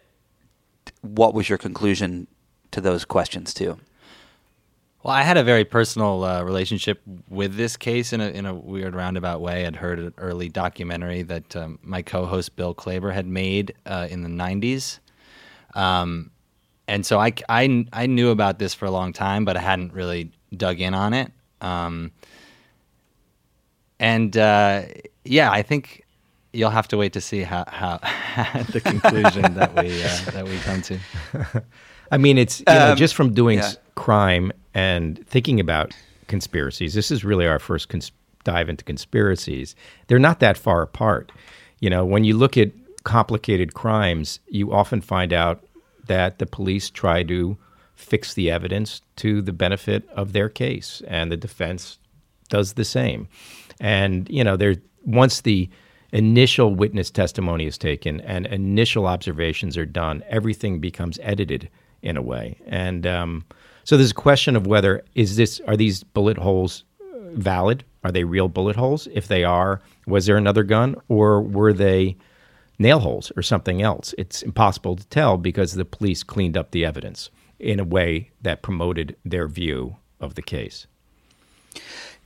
what was your conclusion to those questions too? Well, I had a very personal uh, relationship with this case in a in a weird roundabout way. I'd heard an early documentary that um, my co-host Bill Klaber had made uh, in the '90s, um, and so I, I I knew about this for a long time, but I hadn't really dug in on it. Um, and uh, yeah, I think you'll have to wait to see how, how the conclusion that we uh, that we come to. I mean, it's you know Um, just from doing yeah. crime and thinking about conspiracies. This is really our first cons- dive into conspiracies. They're not that far apart. You know, when you look at complicated crimes, you often find out that the police try to fix the evidence to the benefit of their case, and the defense does the same. And you know, there once the initial witness testimony is taken and initial observations are done, everything becomes edited in a way. And um, so there's a question of whether is this are these bullet holes uh, valid? Are they real bullet holes? If they are, was there another gun, or were they nail holes or something else? It's impossible to tell because the police cleaned up the evidence. in a way that promoted their view of the case.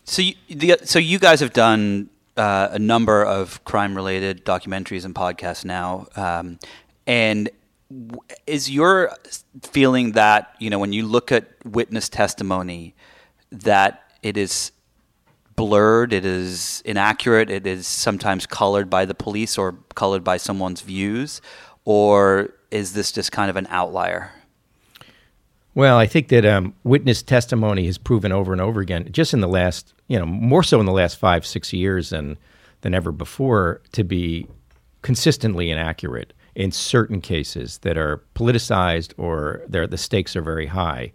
So you, the, so you guys have done uh, a number of crime-related documentaries and podcasts now, um, and is your feeling that you know when you look at witness testimony that it is blurred, it is inaccurate, it is sometimes colored by the police or colored by someone's views, or is this just kind of an outlier? Well, I think that um, witness testimony has proven over and over again, just in the last, you know, more so in the last five, six years than than ever before, to be consistently inaccurate in certain cases that are politicized or the stakes are very high.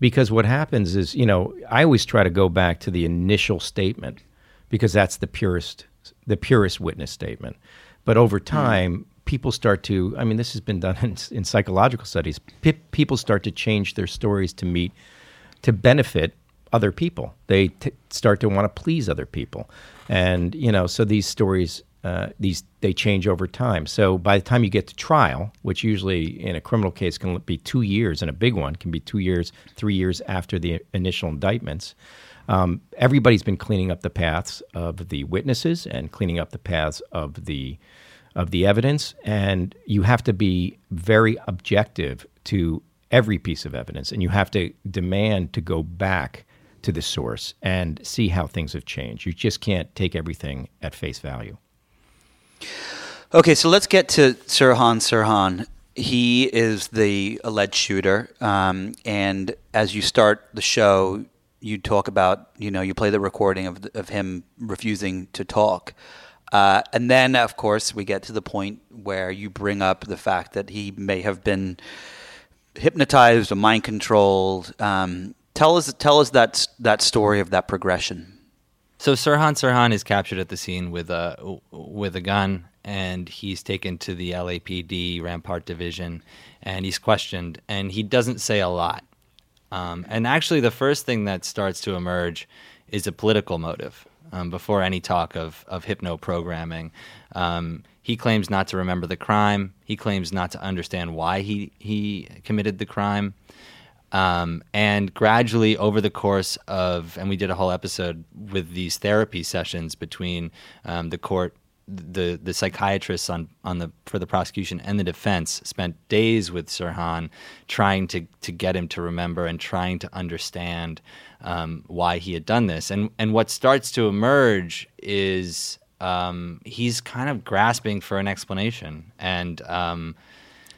Because what happens is, you know, I always try to go back to the initial statement because that's the purest, the purest witness statement. But over time, people start to i mean this has been done in, in psychological studies. P- people start to change their stories to meet to benefit other people. They t- start to want to please other people. And you know so these stories uh, these they change over time. So by the time you get to trial which usually in a criminal case can be two years and a big one can be two years three years after the initial indictments um, everybody's been cleaning up the paths of the witnesses and cleaning up the paths of the of the evidence, and you have to be very objective to every piece of evidence, and you have to demand to go back to the source and see how things have changed. You just can't take everything at face value. Okay, so let's get to Sirhan Sirhan. He is the alleged shooter, um, and as you start the show, you talk about you know you play the recording of of him refusing to talk. Uh, and then, of course, we get to the point where you bring up the fact that he may have been hypnotized or mind controlled. Um, tell us, tell us that that story of that progression. So Sirhan Sirhan is captured at the scene with a with a gun, and he's taken to the LAPD Rampart Division, and he's questioned, and he doesn't say a lot. Um, and actually, the first thing that starts to emerge is a political motive um, before any talk of, of hypno programming. Um, he claims not to remember the crime. He claims not to understand why he, he committed the crime. Um, and gradually, over the course of, and we did a whole episode with these therapy sessions between um, the court the the psychiatrists on on the for the prosecution and the defense spent days with Sirhan trying to to get him to remember and trying to understand um, why he had done this. And and what starts to emerge is um, he's kind of grasping for an explanation. And um,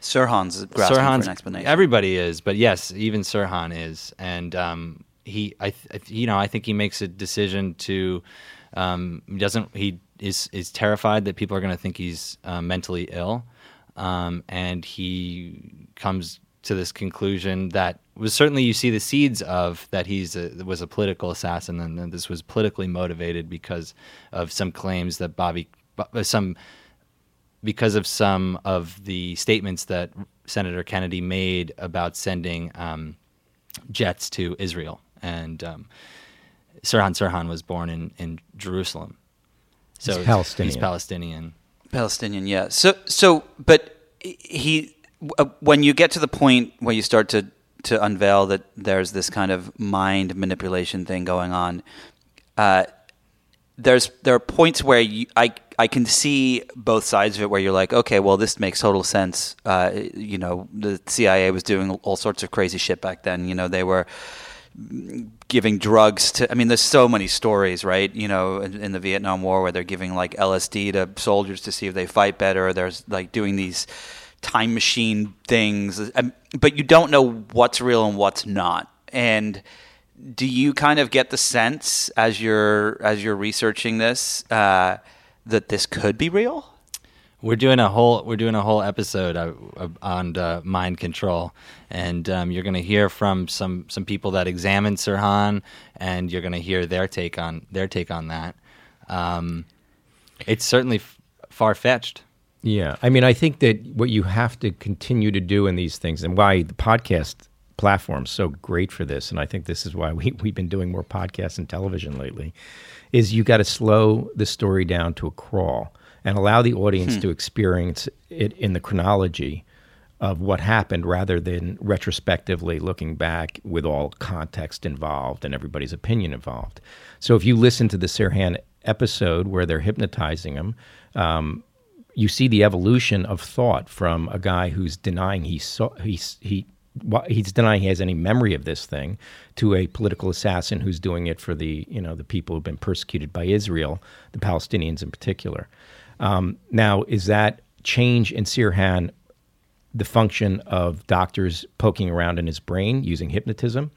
Sirhan's grasping Sirhan's, for an explanation. Everybody is, but yes, even Sirhan is. And um, he, I, you know, I think he makes a decision to. Um, doesn't. He is is terrified that people are going to think he's uh, mentally ill, um, and he comes to this conclusion that was certainly you see the seeds of that he's a, was a political assassin and this was politically motivated because of some claims that Bobby uh, some because of some of the statements that Senator Kennedy made about sending um, jets to Israel. And um, Sirhan Sirhan was born in, in Jerusalem so he's Palestinian. He's Palestinian. Palestinian, yeah. So so but he uh, when you get to the point where you start to to unveil that there's this kind of mind manipulation thing going on, uh, there's there are points where you, I I can see both sides of it where you're like, okay, well this makes total sense. Uh, you know, the CIA was doing all sorts of crazy shit back then. You know, they were giving drugs to. I mean, there's so many stories, right? You know, in, in the Vietnam War where they're giving like LSD to soldiers to see if they fight better. There's like doing these time machine things, but you don't know what's real and what's not. And do you kind of get the sense as you're as you're researching this uh, that this could be real? We're doing a whole we're doing a whole episode on uh, mind control, and um, you're going to hear from some some people that examined Sirhan, and you're going to hear their take on their take on that. Um, it's certainly f- far fetched. Yeah, I mean, I think that what you have to continue to do in these things, and why the podcast platform is so great for this, and I think this is why we we've been doing more podcasts and television lately, is you got to slow the story down to a crawl and allow the audience hmm. to experience it in the chronology of what happened rather than retrospectively looking back with all context involved and everybody's opinion involved. So if you listen to the Sirhan episode where they're hypnotizing him, um, you see the evolution of thought from a guy who's denying he saw he's he he's denying he has any memory of this thing to a political assassin who's doing it for the you know the people who've been persecuted by Israel, the Palestinians in particular. Um, now, is that change in Sirhan the function of doctors poking around in his brain using hypnotism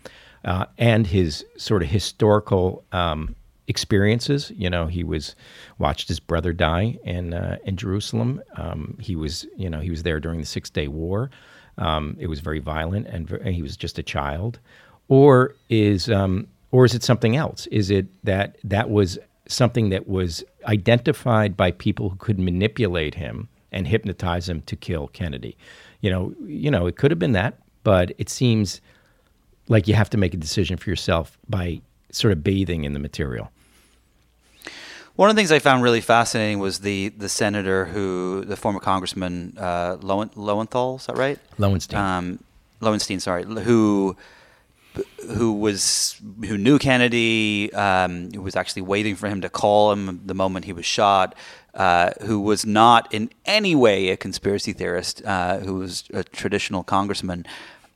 uh, and his sort of historical um, experiences. You know, he was watched his brother die in uh, in Jerusalem. Um, he was, you know, he was there during the Six Day War. Um, it was very violent, and, and, he was just a child. Or is um, or is it something else? Is it that that was something that was identified by people who could manipulate him and hypnotize him to kill Kennedy? You know, you know, it could have been that, but it seems like you have to make a decision for yourself by sort of bathing in the material. One of the things I found really fascinating was the the senator who, the former congressman uh, Lowen, Lowenthal, is that right? Lowenstein. Um, Lowenstein, sorry, who who was who knew Kennedy, um, who was actually waiting for him to call him the moment he was shot, uh, who was not in any way a conspiracy theorist, uh, who was a traditional congressman,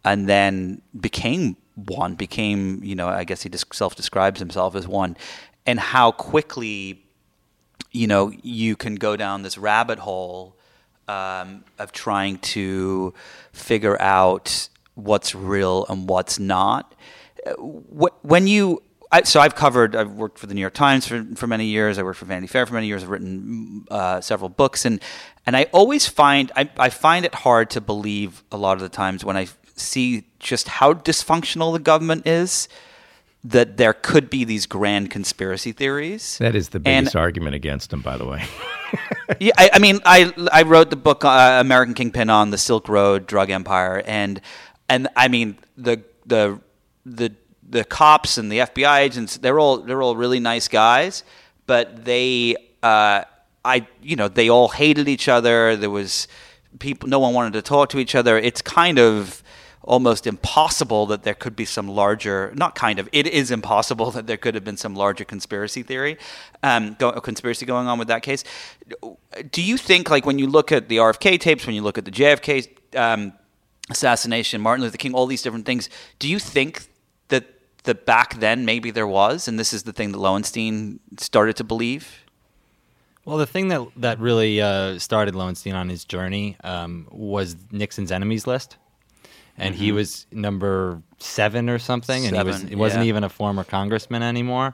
and then became one, became you know I guess he self describes himself as one, and how quickly you know, you can go down this rabbit hole um, of trying to figure out what's real and what's not. When you, I, so I've covered, I've worked for the New York Times for, for many years. I worked for Vanity Fair for many years. I've written uh, several books, and and I always find I, I find it hard to believe a lot of the times when I see just how dysfunctional the government is that there could be these grand conspiracy theories. That is the biggest and, argument against them, by the way. yeah, I, I, mean, I I wrote the book uh, American Kingpin on the Silk Road drug empire, and and I mean the the the the cops and the FBI agents they're all they're all really nice guys, but they uh, I you know they all hated each other. There was people no one wanted to talk to each other. It's kind of almost impossible that there could be some larger, not kind of, it is impossible that there could have been some larger conspiracy theory, um, go, conspiracy going on with that case. Do you think, like, when you look at the RFK tapes, when you look at the JFK um, assassination, Martin Luther King, all these different things, do you think that, that back then maybe there was, and this is the thing that Lowenstein started to believe? Well, the thing that that really uh, started Lowenstein on his journey um, was Nixon's enemies list and mm-hmm. he was number seven or something, seven, and he was he wasn't yeah. even a former congressman anymore.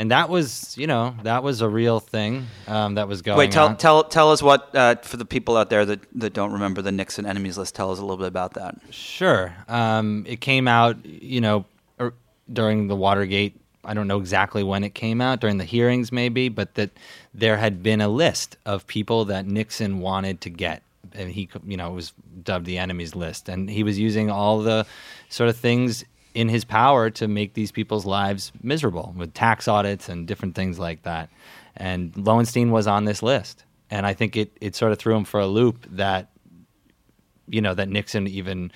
And that was, you know, that was a real thing um, that was going. On. Wait, tell on. tell tell us what uh, for the people out there that, that don't remember the Nixon enemies list. Tell us a little bit about that. Sure, um, it came out, you know, er, during the Watergate. I don't know exactly when it came out during the hearings, maybe, but that there had been a list of people that Nixon wanted to get and he you know it was dubbed the enemies list and he was using all the sort of things in his power to make these people's lives miserable with tax audits and different things like that. And Lowenstein was on this list. And I think it it sort of threw him for a loop that you know that Nixon even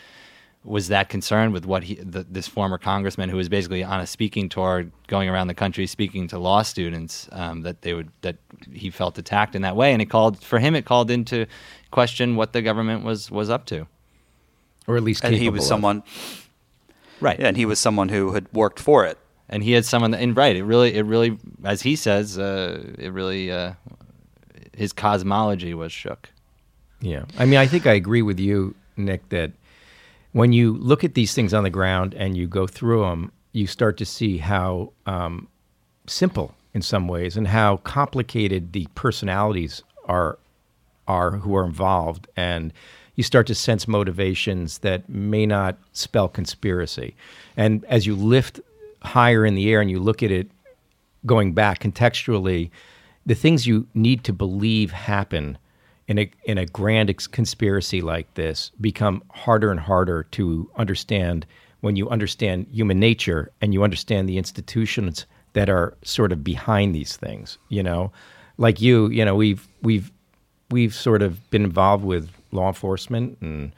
was that concerned with what he the, this former congressman who was basically on a speaking tour going around the country speaking to law students um, that they would that he felt attacked in that way. And it called for him it called into question what the government was was up to. Or at least and he was someone right. And he was someone who had worked for it. And he had someone that, and right it really it really as he says uh, it really uh, his cosmology was shook. Yeah. I mean i think i agree with you nick that when you look at these things on the ground and you go through them, you start to see how um, simple in some ways and how complicated the personalities are are who are involved and you start to sense motivations that may not spell conspiracy. And as you lift higher in the air and you look at it going back contextually the things you need to believe happen in a in a grand ex- conspiracy like this become harder and harder to understand when you understand human nature and you understand the institutions that are sort of behind these things you know? Like you you know we've we've we've sort of been involved with law enforcement and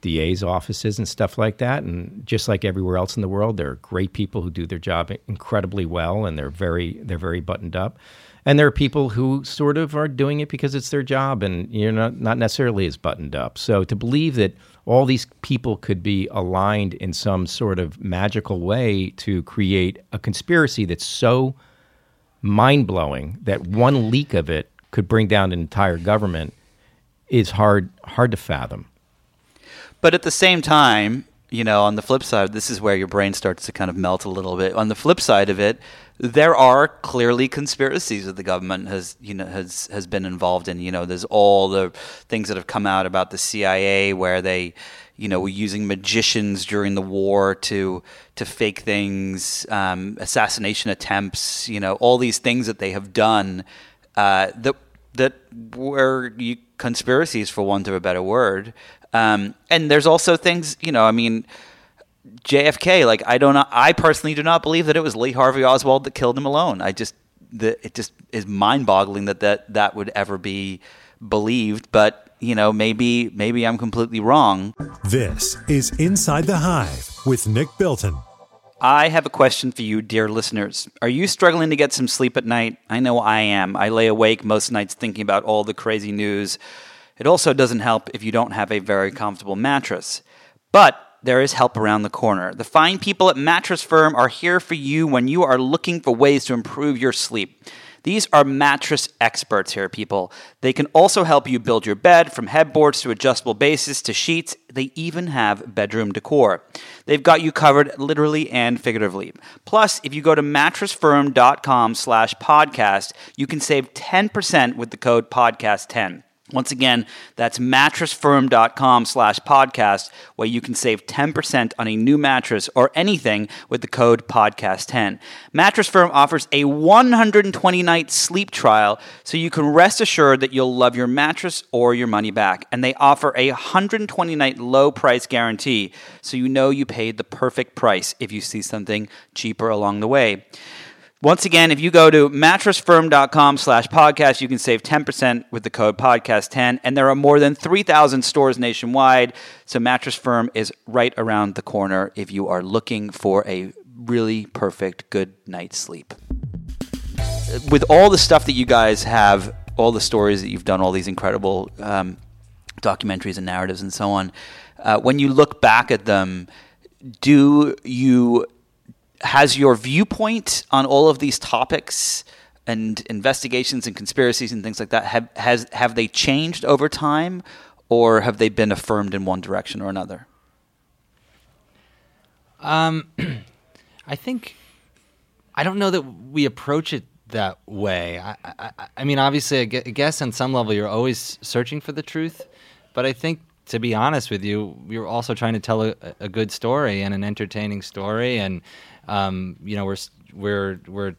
DA's offices and stuff like that. And just like everywhere else in the world, there are great people who do their job incredibly well, and they're very they're very buttoned up. And there are people who sort of are doing it because it's their job, and you're not not necessarily as buttoned up. So to believe that all these people could be aligned in some sort of magical way to create a conspiracy that's so mind blowing that one leak of it could bring down an entire government is hard hard to fathom. But at the same time, you know, on the flip side, this is where your brain starts to kind of melt a little bit. On the flip side of it, there are clearly conspiracies that the government has, you know, has has been involved in. You know, there's all the things that have come out about the CIA where they, you know, were using magicians during the war to to fake things, um, assassination attempts. You know, all these things that they have done uh, that that were conspiracies, for want of a better word. Um, and there's also things, you know, I mean, JFK, like I don't, I personally do not believe that it was Lee Harvey Oswald that killed him alone. I just, the, it just is mind-boggling that that that would ever be believed. But you know, maybe maybe I'm completely wrong. This is Inside the Hive with Nick Bilton. I have a question for you, dear listeners. Are you struggling to get some sleep at night? I know I am. I lay awake most nights thinking about all the crazy news. It also doesn't help if you don't have a very comfortable mattress. But there is help around the corner. The fine people at Mattress Firm are here for you when you are looking for ways to improve your sleep. These are mattress experts here, people. They can also help you build your bed from headboards to adjustable bases to sheets. They even have bedroom decor. They've got you covered literally and figuratively. Plus, if you go to mattressfirm.com slash podcast, you can save 10% with the code podcast10. Once again, that's mattressfirm.com slash podcast, where you can save 10% on a new mattress or anything with the code podcast10. Mattress Firm offers a 120 night sleep trial, so you can rest assured that you'll love your mattress or your money back. And they offer a 120 night low price guarantee, so you know you paid the perfect price if you see something cheaper along the way. Once again, if you go to mattressfirm.com slash podcast, you can save 10% with the code podcast10. And there are more than 3,000 stores nationwide. So Mattress Firm is right around the corner if you are looking for a really perfect good night's sleep. With all the stuff that you guys have, all the stories that you've done, all these incredible um, documentaries and narratives and so on, uh, when you look back at them, do you has your viewpoint on all of these topics and investigations and conspiracies and things like that have has have they changed over time or have they been affirmed in one direction or another um, I think I don't know that we approach it that way. I, I, I mean, obviously, I guess on some level you're always searching for the truth, but I think to be honest with you, you're also trying to tell a, a good story and an entertaining story, and um, you know, we're we're we're.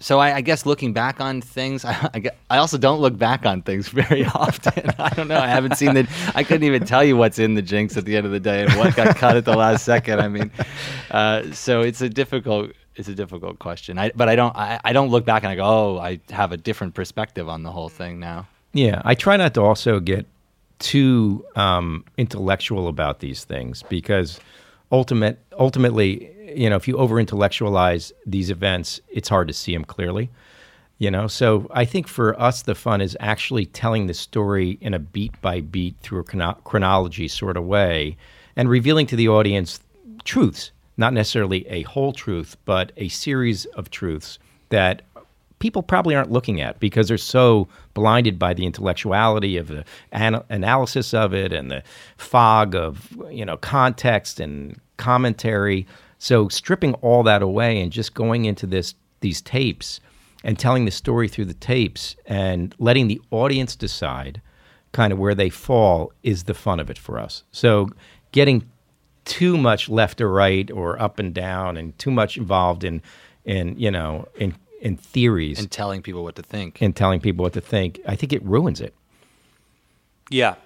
So I, I guess looking back on things, I, I, I, also don't look back on things very often. I don't know. I haven't seen the. I couldn't even tell you what's in the jinx at the end of the day and what got cut at the last second. I mean, uh, so it's a difficult it's a difficult question. I, but I don't I, I don't look back and I go, oh, I have a different perspective on the whole thing now. Yeah, I try not to also get too um, intellectual about these things because ultimate ultimately you know, if you over intellectualize these events, it's hard to see them clearly. You know, so I think for us, the fun is actually telling the story in a beat by beat through a chrono- chronology sort of way and revealing to the audience truths, not necessarily a whole truth, but a series of truths that people probably aren't looking at because they're so blinded by the intellectuality of the an- analysis of it and the fog of you know context and commentary so stripping all that away and just going into this these tapes and telling the story through the tapes and letting the audience decide kind of where they fall is the fun of it for us. So getting too much left or right or up and down and too much involved in in you know in in theories and telling people what to think and telling people what to think, I think it ruins it. Yeah,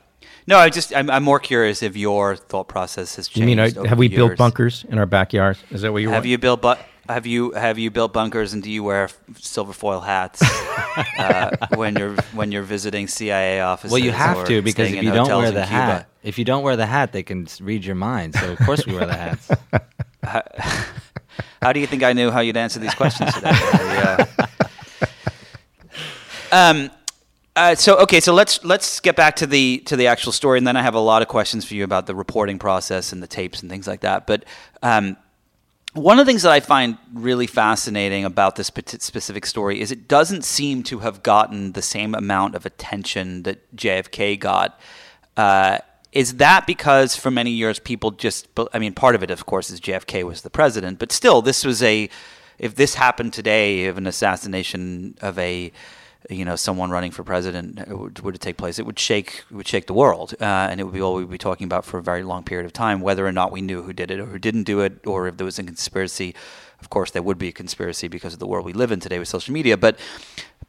no, I just I'm, I'm, more curious if your thought process has changed. You mean uh, have we years. built bunkers in our backyard? Is that what you have want? you built bu- have you have you built bunkers and do you wear silver foil hats uh, when you're when you're visiting CIA offices? Well, you have to because if you don't wear the hat, If you don't wear the hat, they can read your mind. So of course we wear the hats. How do you think I knew how you'd answer these questions today? I, uh, um, uh, so okay, so let's let's get back to the to the actual story, and then I have a lot of questions for you about the reporting process and the tapes and things like that. But um, one of the things that I find really fascinating about this specific story is it doesn't seem to have gotten the same amount of attention that JFK got. Uh, is that because for many years people just, I mean, part of it, of course, is JFK was the president, but still, this was a, if this happened today, if an assassination of a, you know, someone running for president uh, would, would take place, it would shake, it would shake the world, uh, and it would be all we'd be talking about for a very long period of time, whether or not we knew who did it or who didn't do it, or if there was a conspiracy. Of course, there would be a conspiracy because of the world we live in today with social media, but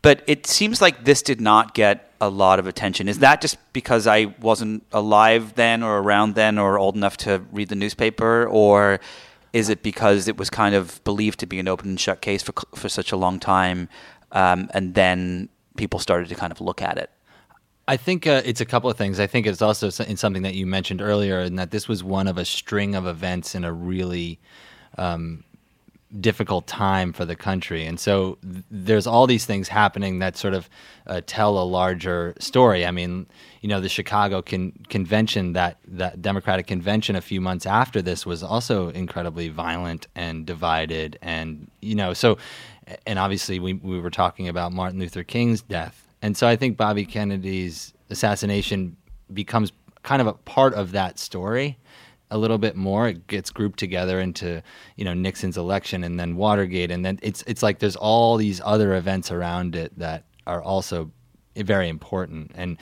but it seems like this did not get a lot of attention. Is that just because I wasn't alive then or around then or old enough to read the newspaper or is it because it was kind of believed to be an open and shut case for for such a long time um, and then people started to kind of look at it? I think uh, it's a couple of things. I think it's also in something that you mentioned earlier, in that this was one of a string of events in a really um, difficult time for the country. And so th- there's all these things happening that sort of uh, tell a larger story. I mean, you know, the Chicago con- convention, that, that Democratic convention a few months after this was also incredibly violent and divided. And, you know, so, and obviously we, we were talking about Martin Luther King's death. And so I think Bobby Kennedy's assassination becomes kind of a part of that story a little bit more. It gets grouped together into you know Nixon's election and then Watergate, and then it's it's like there's all these other events around it that are also very important. And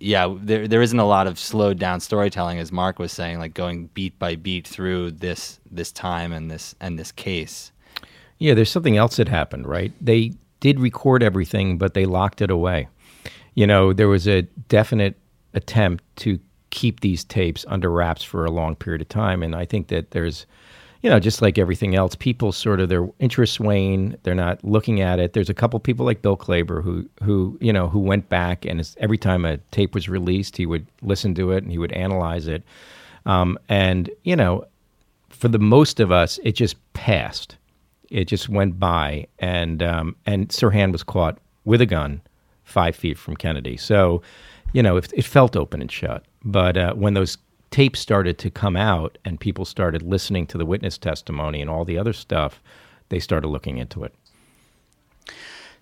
yeah, there there isn't a lot of slowed down storytelling, as Marc was saying, like going beat by beat through this this time and this and this case. Yeah, there's something else that happened, right? They did record everything, but they locked it away. You know, there was a definite attempt to keep these tapes under wraps for a long period of time. And I think that there's, you know, just like everything else, people sort of their interests wane. They're not looking at it. There's a couple people like Bill Klaber who, who you know, who went back and is, every time a tape was released, he would listen to it and he would analyze it. Um, and you know, for the most of us, it just passed. It just went by, and um, and Sirhan was caught with a gun, five feet from Kennedy. So, you know, it, it felt open and shut. But uh, when those tapes started to come out, and people started listening to the witness testimony and all the other stuff, they started looking into it.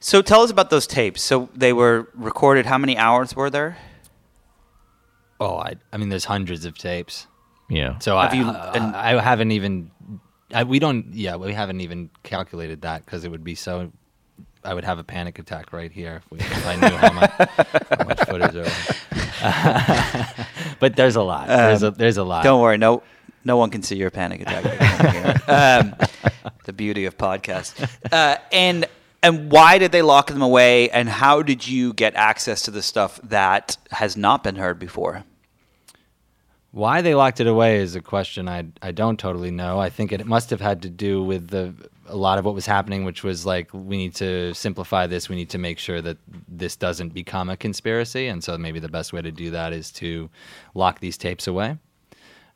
So tell us about those tapes. So they were recorded. How many hours were there? Oh, I I mean, there's hundreds of tapes. Yeah. So Have I, you- I, and- I haven't even, I, we don't, yeah, we haven't even calculated that because it would be so. I would have a panic attack right here if, we, if I knew how much, how much footage there was. but there's a lot. There's a there's a lot. Don't worry, no, no one can see your panic attack. right um, the beauty of podcasts. Uh, and and why did they lock them away? And how did you get access to the stuff that has not been heard before? Why they locked it away is a question I I don't totally know. I think it must have had to do with the a lot of what was happening, which was like we need to simplify this. We need to make sure that this doesn't become a conspiracy, and so maybe the best way to do that is to lock these tapes away.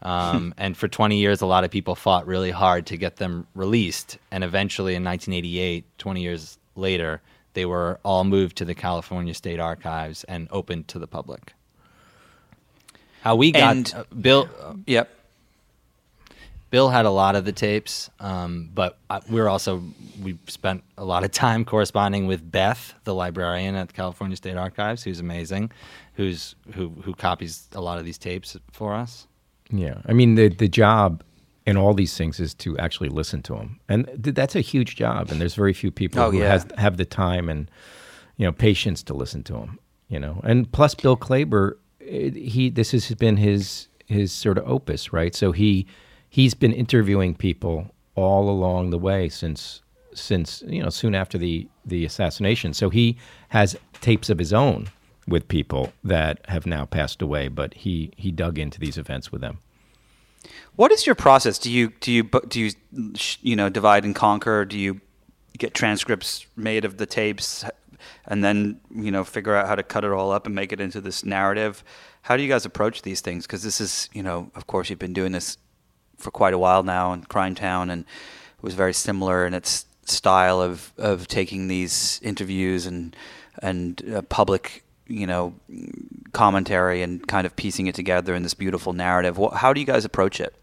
Um, and for 20 years, a lot of people fought really hard to get them released, and eventually, in 1988, 20 years later, they were all moved to the California State Archives and opened to the public. How we got And- uh, Bill Yep. Bill had a lot of the tapes, um, but I- we were also we spent a lot of time corresponding with Beth, the librarian at the California State Archives, who's amazing, who's who who copies a lot of these tapes for us. Yeah, I mean the the job in all these things is to actually listen to them, and th- that's a huge job. And there's very few people Oh, who yeah. has have the time and you know patience to listen to them. You know, and plus Bill Klaber, eh, he this has been his his sort of opus, right? So he he's been interviewing people all along the way since since you know soon after the the assassination. So he has tapes of his own with people that have now passed away, but he he dug into these events with them. What is your process? Do you do you do you you know divide and conquer? Do you get transcripts made of the tapes? and then you know figure out how to cut it all up and make it into this narrative. How do you guys approach these things? Because this is you know of course you've been doing this for quite a while now in Crimetown, and it was very similar in its style of of taking these interviews and and uh, public you know commentary and kind of piecing it together in this beautiful narrative. How do you guys approach it?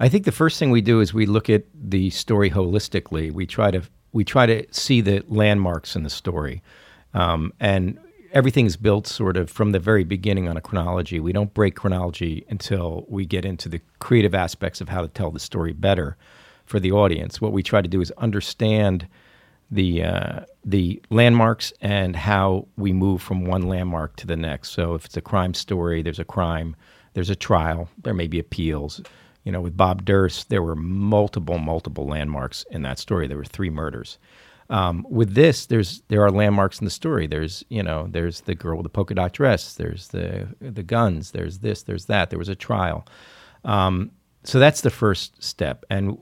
I think the first thing we do is we look at the story holistically. We try to we try to see the landmarks in the story, um, and everything's built sort of from the very beginning on a chronology. We don't break chronology until we get into the creative aspects of how to tell the story better for the audience. What we try to do is understand the uh, the landmarks and how we move from one landmark to the next. So if it's a crime story, there's a crime, there's a trial, there may be appeals. You know, with Bob Durst, there were multiple, multiple landmarks in that story. There were three murders. Um, with this, there's there are landmarks in the story. There's you know there's the girl with the polka dot dress. There's the the guns. There's this. There's that. There was a trial. Um, so that's the first step. And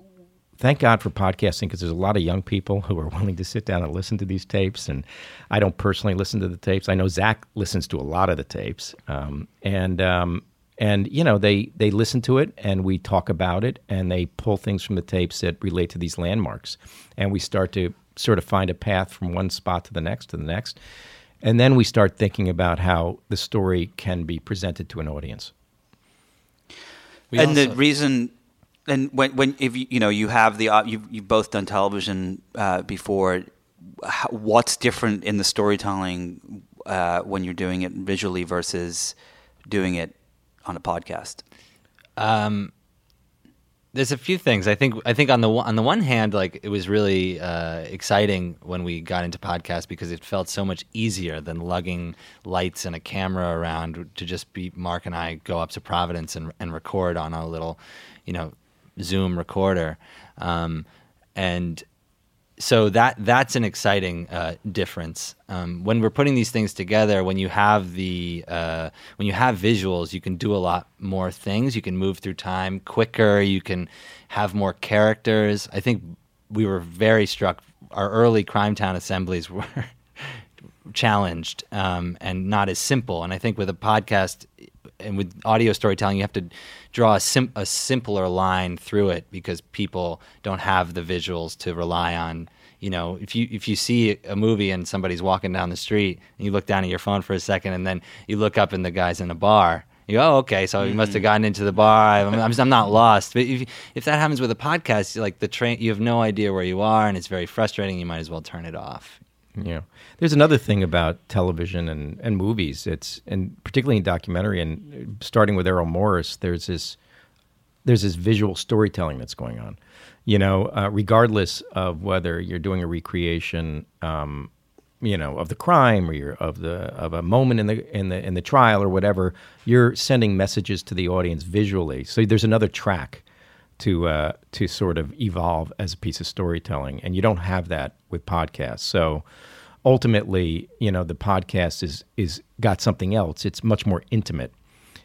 thank God for podcasting because there's a lot of young people who are willing to sit down and listen to these tapes. And I don't personally listen to the tapes. I know Zac listens to a lot of the tapes. Um, and um, and you know they they listen to it and we talk about it and they pull things from the tapes that relate to these landmarks and we start to sort of find a path from one spot to the next to the next and then we start thinking about how the story can be presented to an audience we and also, the reason and when when if you, you know you have the you've, you've both done television uh, before how, what's different in the storytelling uh, when you're doing it visually versus doing it on a podcast? Um, there's a few things. I think I think on the on the one hand, like it was really uh, exciting when we got into podcasts because it felt so much easier than lugging lights and a camera around to just be Marc and I go up to Providence and and record on a little, you know, Zoom recorder, um, and so that that's an exciting uh, difference um, when we're putting these things together. When you have the uh, when you have visuals, you can do a lot more things. You can move through time quicker. You can have more characters. I think we were very struck. Our early Crimetown assemblies were challenged um, and not as simple. And I think with a podcast and with audio storytelling, you have to draw a, sim- a simpler line through it because people don't have the visuals to rely on. You know, if you if you see a movie and somebody's walking down the street and you look down at your phone for a second and then you look up and the guy's in a bar, you go, oh, okay, so mm-hmm. you must have gotten into the bar. I'm, I'm, I'm not lost. But if, if that happens with a podcast, like the train, you have no idea where you are and it's very frustrating. You might as well turn it off. Yeah. There's another thing about television and, and movies. It's and particularly in documentary and starting with Errol Morris, there's this there's this visual storytelling that's going on. You know, uh, regardless of whether you're doing a recreation, um, you know, of the crime or you're of the of a moment in the in the in the trial or whatever, you're sending messages to the audience visually. So there's another track to uh, to sort of evolve as a piece of storytelling, and you don't have that with podcasts. So ultimately, you know, the podcast is is got something else. It's much more intimate,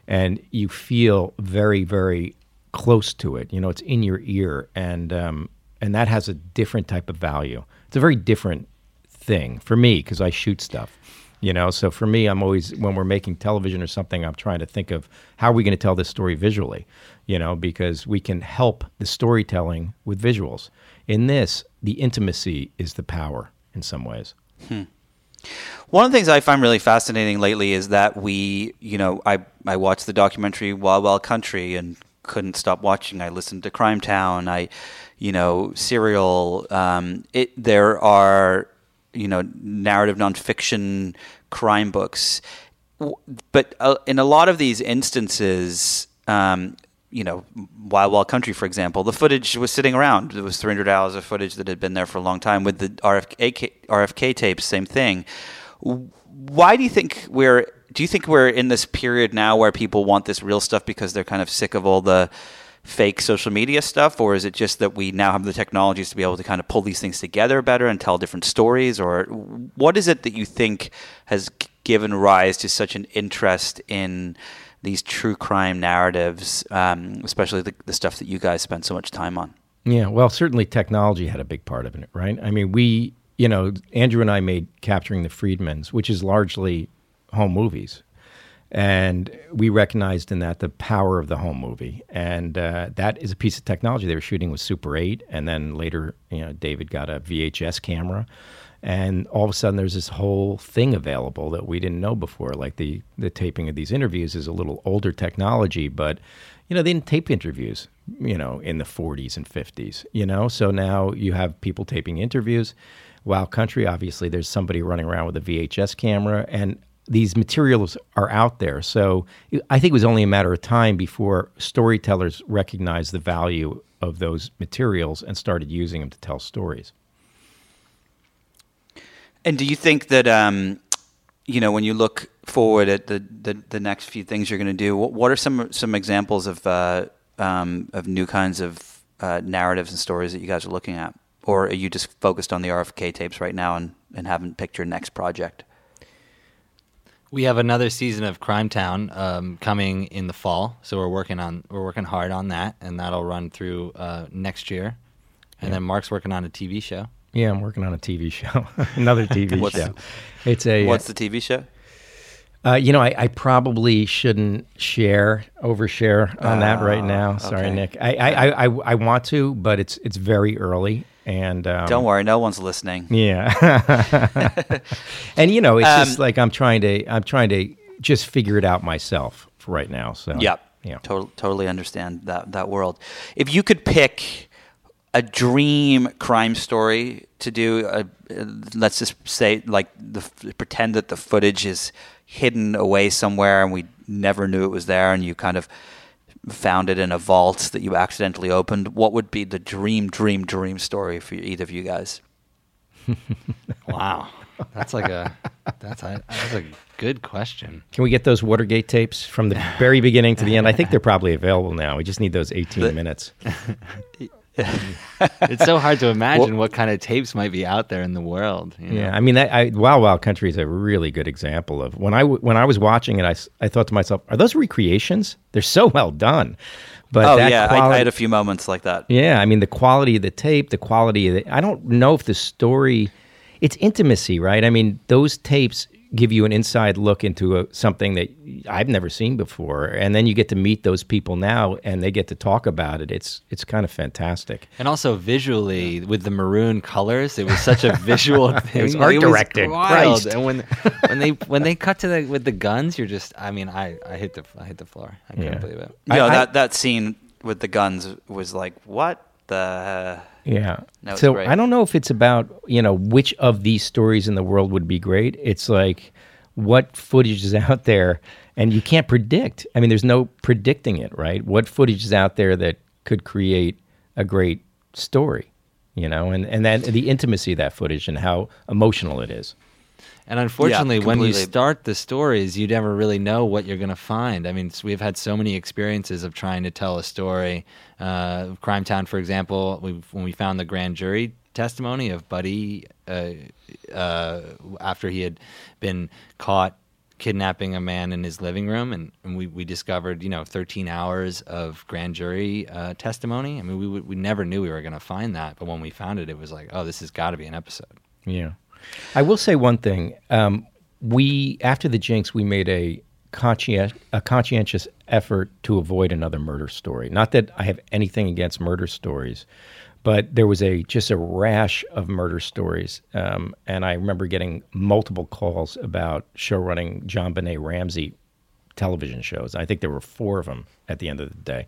and you feel very very close to it. You know, it's in your ear, and um, and that has a different type of value. It's a very different thing for me because I shoot stuff you know so for me i'm always when we're making television or something i'm trying to think of how are we going to tell this story visually you know because we can help the storytelling with visuals in this the intimacy is the power in some ways hmm. One of the things I find really fascinating lately is that we, you know, I, I watched the documentary Wild Wild Country and couldn't stop watching. I listened to Crimetown. I, you know, Serial. Um, it there are you know narrative nonfiction crime books, but uh, in a lot of these instances, um, you know, Wild Wild Country, for example, the footage was sitting around. There was 300 hours of footage that had been there for a long time. With the RFK, RFK tapes, same thing. Why do you think we're? Do you think we're in this period now where people want this real stuff because they're kind of sick of all the fake social media stuff, or is it just that we now have the technologies to be able to kind of pull these things together better and tell different stories, or what is it that you think has given rise to such an interest in these true crime narratives, um, especially the, the stuff that you guys spend so much time on? Yeah, well, certainly technology had a big part of it, right? I mean, we you know, Andrew and I made Capturing the Friedmans, which is largely home movies. And we recognized in that the power of the home movie. And uh, that is a piece of technology they were shooting with Super 8. And then later, you know, David got a VHS camera. And all of a sudden, there's this whole thing available that we didn't know before. Like the, the taping of these interviews is a little older technology, but, you know, they didn't tape interviews, you know, in the 40s and 50s, you know? So now you have people taping interviews. Wild Country, obviously, there's somebody running around with a VHS camera. And these materials are out there. So I think it was only a matter of time before storytellers recognized the value of those materials and started using them to tell stories. And do you think that, um, you know, when you look forward at the, the, the next few things you're going to do, what, what, are some some examples of uh, um, of new kinds of uh, narratives and stories that you guys are looking at, or are you just focused on the RFK tapes right now and, and haven't picked your next project? We have another season of Crimetown um, coming in the fall, so we're working on we're working hard on that, and that'll run through uh, next year. And yeah. then Marc's working on a TV show. Yeah, I'm working on a TV show, another TV what's show. It's a what's the TV show? Uh, you know, I, I, probably shouldn't share, overshare on uh, that right ah, now. Sorry, okay. Nick. I, I, I, I, want to, but it's it's very early, and um, don't worry, no one's listening. Yeah, and you know, it's um, just like I'm trying to I'm trying to just figure it out myself right now. So yeah, yeah, totally, totally understand that that world. If you could pick a dream crime story to do, uh, let's just say, like the pretend that the footage is hidden away somewhere and we never knew it was there and you kind of found it in a vault that you accidentally opened, what would be the dream, dream, dream story for either of you guys? wow. That's like a that's a that's a good question. Can we get those Watergate tapes from the very beginning to the end? I think they're probably available now. We just need those 18 the, minutes. it's so hard to imagine well, what kind of tapes might be out there in the world. You know? Yeah, I mean, that, I, Wild Wild Country is a really good example of when I when I was watching it, I, I thought to myself, are those recreations? They're so well done. But oh yeah, quality, I, I, had a few moments like that. Yeah, I mean, the quality of the tape, the quality of the, I don't know if the story, it's intimacy, right? I mean, those tapes give you an inside look into a, something that I've never seen before, and then you get to meet those people now, and they get to talk about it. It's it's kind of fantastic. And also visually, with the maroon colors, it was such a visual thing. it was art directed. Wild. And when when they when they cut to the with the guns, you're just. I mean, I, I hit the I hit the floor. I can't yeah. believe it. You know, I, that that scene with the guns was like what the yeah. So great. I don't know if it's about, you know, which of these stories in the world would be great. It's like what footage is out there and you can't predict. I mean, there's no predicting it, right? What footage is out there that could create a great story, you know, and, and then the intimacy of that footage and how emotional it is. And unfortunately, yeah, when you start the stories, you never really know what you're going to find. I mean, we've had so many experiences of trying to tell a story. Uh, Crimetown, for example, when we found the grand jury testimony of Buddy uh, uh, after he had been caught kidnapping a man in his living room, and, and we, we discovered, you know, 13 hours of grand jury uh, testimony. I mean, we, we never knew we were going to find that, but when we found it, it was like, oh, this has got to be an episode. Yeah. I will say one thing. Um, we after the Jinx, we made a conscientious, a conscientious effort to avoid another murder story. Not that I have anything against murder stories, but there was a just a rash of murder stories, um, and I remember getting multiple calls about show running JonBenét Ramsey television shows. I think there were four of them at the end of the day,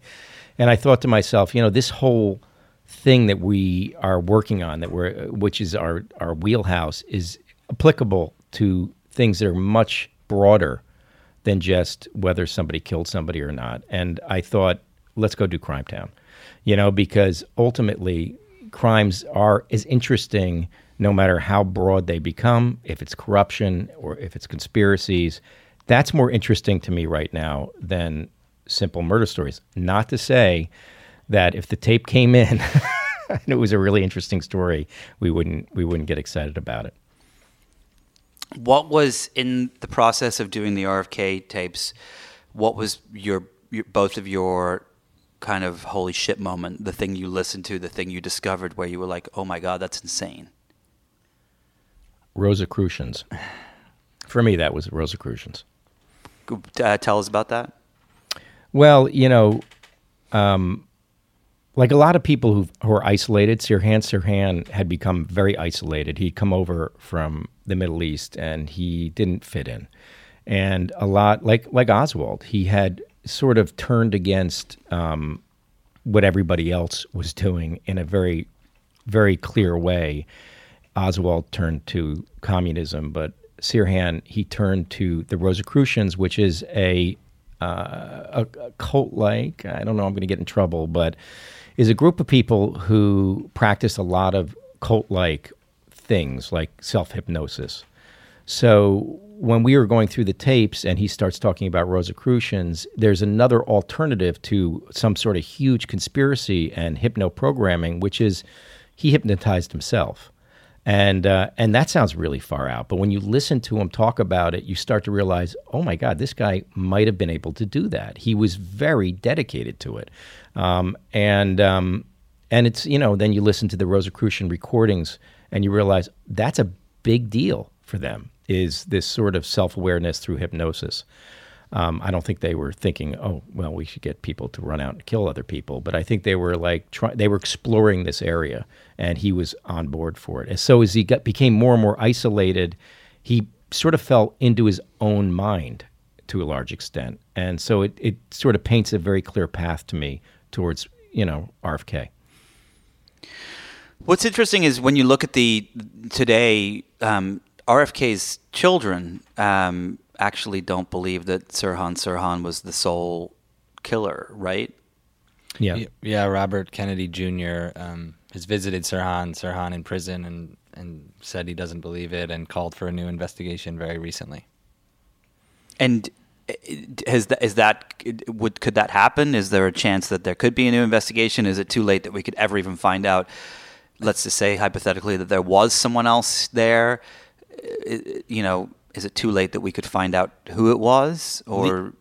and I thought to myself, you know, this whole thing that we are working on that we're uh, which is our our wheelhouse is applicable to things that are much broader than just whether somebody killed somebody or not. And I thought, let's go do Crimetown, you know, because ultimately crimes are as interesting no matter how broad they become, if it's corruption or if it's conspiracies. That's more interesting to me right now than simple murder stories. Not to say that if the tape came in and it was a really interesting story, we wouldn't we wouldn't get excited about it. What was in the process of doing the RFK tapes? What was your, your both of your kind of holy shit moment? The thing you listened to, the thing you discovered, where you were like, "Oh my god, that's insane." Rosicrucians. For me, that was Rosicrucians. Uh, tell us about that. Well, you know, um, like a lot of people who, who are isolated, Sirhan Sirhan had become very isolated. He'd come over from the Middle East and he didn't fit in. And a lot, like like Oswald, he had sort of turned against um, what everybody else was doing in a very, very clear way. Oswald turned to communism, but Sirhan he turned to the Rosicrucians, which is a uh, a, a cult like. I don't know. I'm going to get in trouble, but is a group of people who practice a lot of cult like things, like self hypnosis. So when we were going through the tapes and he starts talking about Rosicrucians, there's another alternative to some sort of huge conspiracy and hypno programming, which is he hypnotized himself. And uh, and that sounds really far out, but when you listen to him talk about it, you start to realize, oh my God, this guy might have been able to do that. He was very dedicated to it, um, and um, and it's you know then you listen to the Rosicrucian recordings and you realize that's a big deal for them is this sort of self awareness through hypnosis. Um, I don't think they were thinking, oh, well, we should get people to run out and kill other people. But I think they were like, try, they were exploring this area, and he was on board for it. And so as he got, became more and more isolated, he sort of fell into his own mind to a large extent. And so it, it sort of paints a very clear path to me towards, you know, RFK. What's interesting is when you look at the today, um, RFK's children um, actually don't believe that Sirhan Sirhan was the sole killer, right? Yeah, yeah. Robert Kennedy Jr. Um, has visited Sirhan Sirhan in prison and and said he doesn't believe it and called for a new investigation very recently. And has that is that would could that happen? Is there a chance that there could be a new investigation? Is it too late that we could ever even find out? Let's just say hypothetically that there was someone else there. You know, is it too late that we could find out who it was or Le-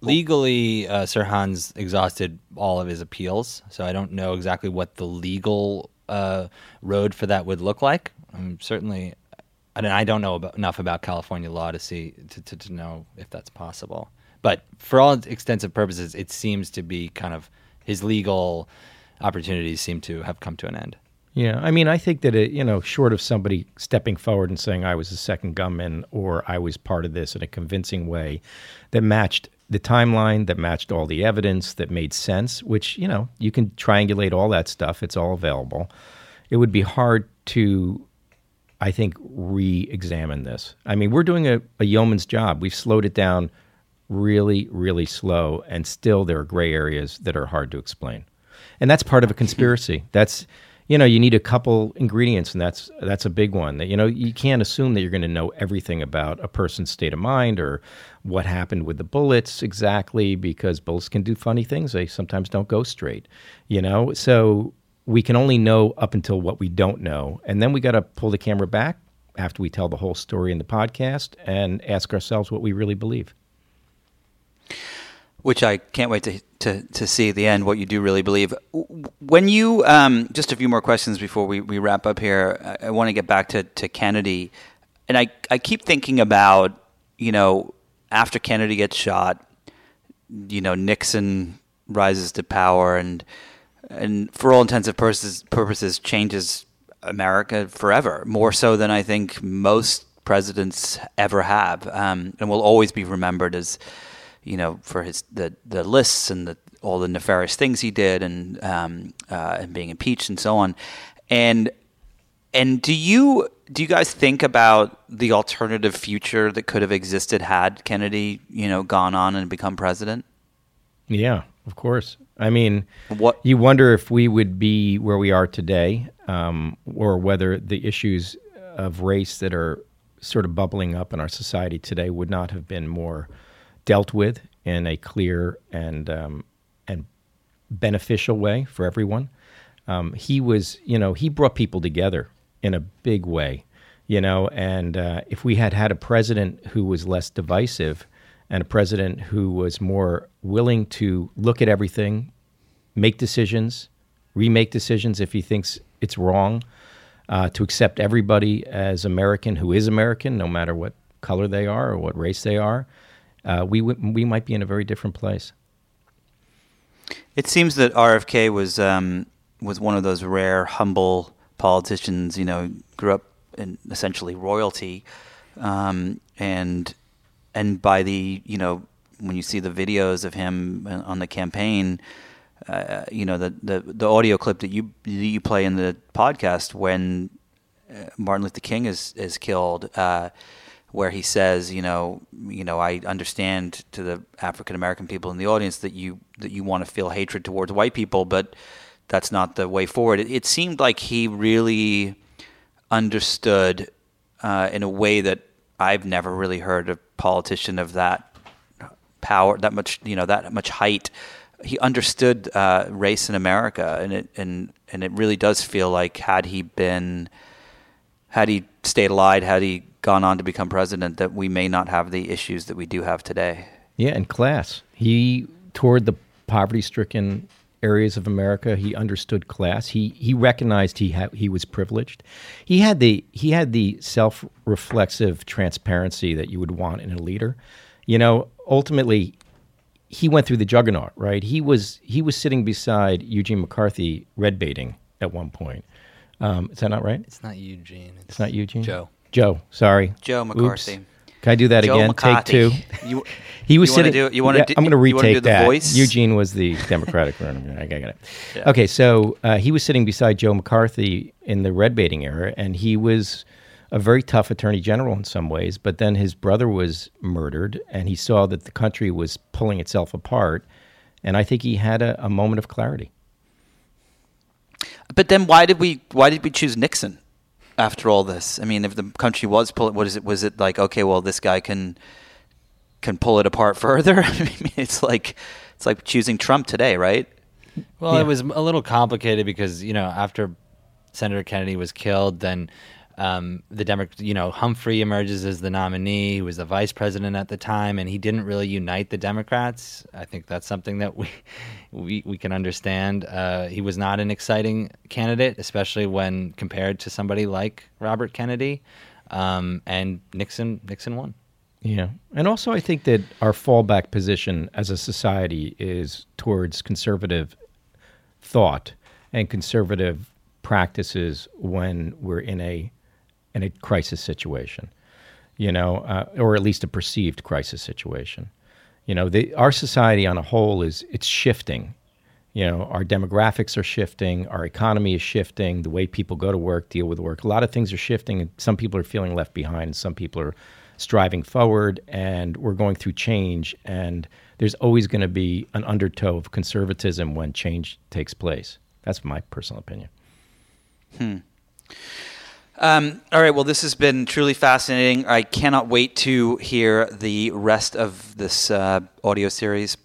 legally uh, Sirhan's exhausted all of his appeals so i don't know exactly what the legal uh, road for that would look like um, certainly Don't, I don't know about, enough about california law to see to, to, to know if that's possible but for all extensive purposes it seems to be kind of his legal opportunities seem to have come to an end yeah, I mean, I think that it, you know, short of somebody stepping forward and saying I was a second gunman or I was part of this in a convincing way that matched the timeline, that matched all the evidence, that made sense, which you know you can triangulate all that stuff. It's all available. It would be hard to, I think, re-examine this. I mean, we're doing a, a yeoman's job. We've slowed it down really, really slow, and still there are gray areas that are hard to explain, and that's part of a conspiracy. That's you know you need a couple ingredients and that's that's a big one that you know you can't assume that you're going to know everything about a person's state of mind or what happened with the bullets exactly because bullets can do funny things they sometimes don't go straight you know so we can only know up until what we don't know and then we got to pull the camera back after we tell the whole story in the podcast and ask ourselves what we really believe which I can't wait to, to, to see at the end what you do really believe. When you, um, just a few more questions before we, we wrap up here, I, I want to get back to, to Kennedy. And I, I keep thinking about, you know, after Kennedy gets shot, you know, Nixon rises to power and, and for all intents and purposes, purposes changes America forever, more so than I think most presidents ever have, um, and will always be remembered as you know, for his the the lists and the all the nefarious things he did and um, uh, and being impeached and so on. And and do you do you guys think about the alternative future that could have existed had Kennedy, you know, gone on and become president? Yeah, of course. I mean, what you wonder if we would be where we are today, um, or whether the issues of race that are sort of bubbling up in our society today would not have been more dealt with in a clear and um, and beneficial way for everyone. Um, he was, you know, he brought people together in a big way, you know. And uh, if we had had a president who was less divisive, and a president who was more willing to look at everything, make decisions, remake decisions if he thinks it's wrong, uh, to accept everybody as American who is American, no matter what color they are or what race they are, uh, we w- we might be in a very different place. It seems that RFK was um, was one of those rare, humble politicians. You know, grew up in essentially royalty, um, and and by the you know when you see the videos of him on the campaign, uh, you know the, the the audio clip that you you play in the podcast when uh, Martin Luther King is is killed. Uh, where he says, you know, you know, I understand to the African American people in the audience that you that you want to feel hatred towards white people, but that's not the way forward. It, it seemed like he really understood uh, in a way that I've never really heard a politician of that power, that much, you know, that much height. He understood uh, race in America, and it and and it really does feel like had he been, had he stayed alive, had he gone on to become president, that we may not have the issues that we do have today. Yeah, and class. He toured the poverty-stricken areas of America. He understood class. He he recognized he ha- he was privileged. He had the he had the self-reflexive transparency that you would want in a leader. You know, ultimately he went through the juggernaut, right? He was he was sitting beside Eugene McCarthy red baiting at one point. Um, is that not right? It's not Eugene. It's, It's not Eugene. Joe. Joe, sorry. Joe McCarthy. Oops. McCarthy. Can I do that Joe again? McCarthy. Take two. You, He was you sitting. do you wanna yeah, do- I'm going to you do retake the that. voice? Eugene was the Democratic runner. I got it. Yeah. Okay, so uh, he was sitting beside Joe McCarthy in the red baiting era, and he was a very tough attorney general in some ways. But then his brother was murdered, and he saw that the country was pulling itself apart. And I think he had a, a moment of clarity. But then why did we why did we choose Nixon after all this? I mean, if the country was pulling, what is it? Was it like okay, well, this guy can can pull it apart further? I mean, it's like it's like choosing Trump today, right? Well, Yeah. it was a little complicated because you know after Senator Kennedy was killed, then um, the Democrat, you know, Humphrey emerges as the nominee. He was the vice president at the time, and he didn't really unite the Democrats. I think that's something that we we, we can understand. Uh, he was not an exciting candidate, especially when compared to somebody like Robert Kennedy. Um, and Nixon Nixon won. Yeah. And also, I think that our fallback position as a society is towards conservative thought and conservative practices when we're in a in a crisis situation, you know, uh, or at least a perceived crisis situation. You know, the, our society on a whole is it's shifting. You know, our demographics are shifting, our economy is shifting, the way people go to work, deal with work. A lot of things are shifting, and some people are feeling left behind, and some people are striving forward, and we're going through change. And there's always going to be an undertow of conservatism when change takes place. That's my personal opinion. Um, all right. Well, this has been truly fascinating. I cannot wait to hear the rest of this uh, audio series.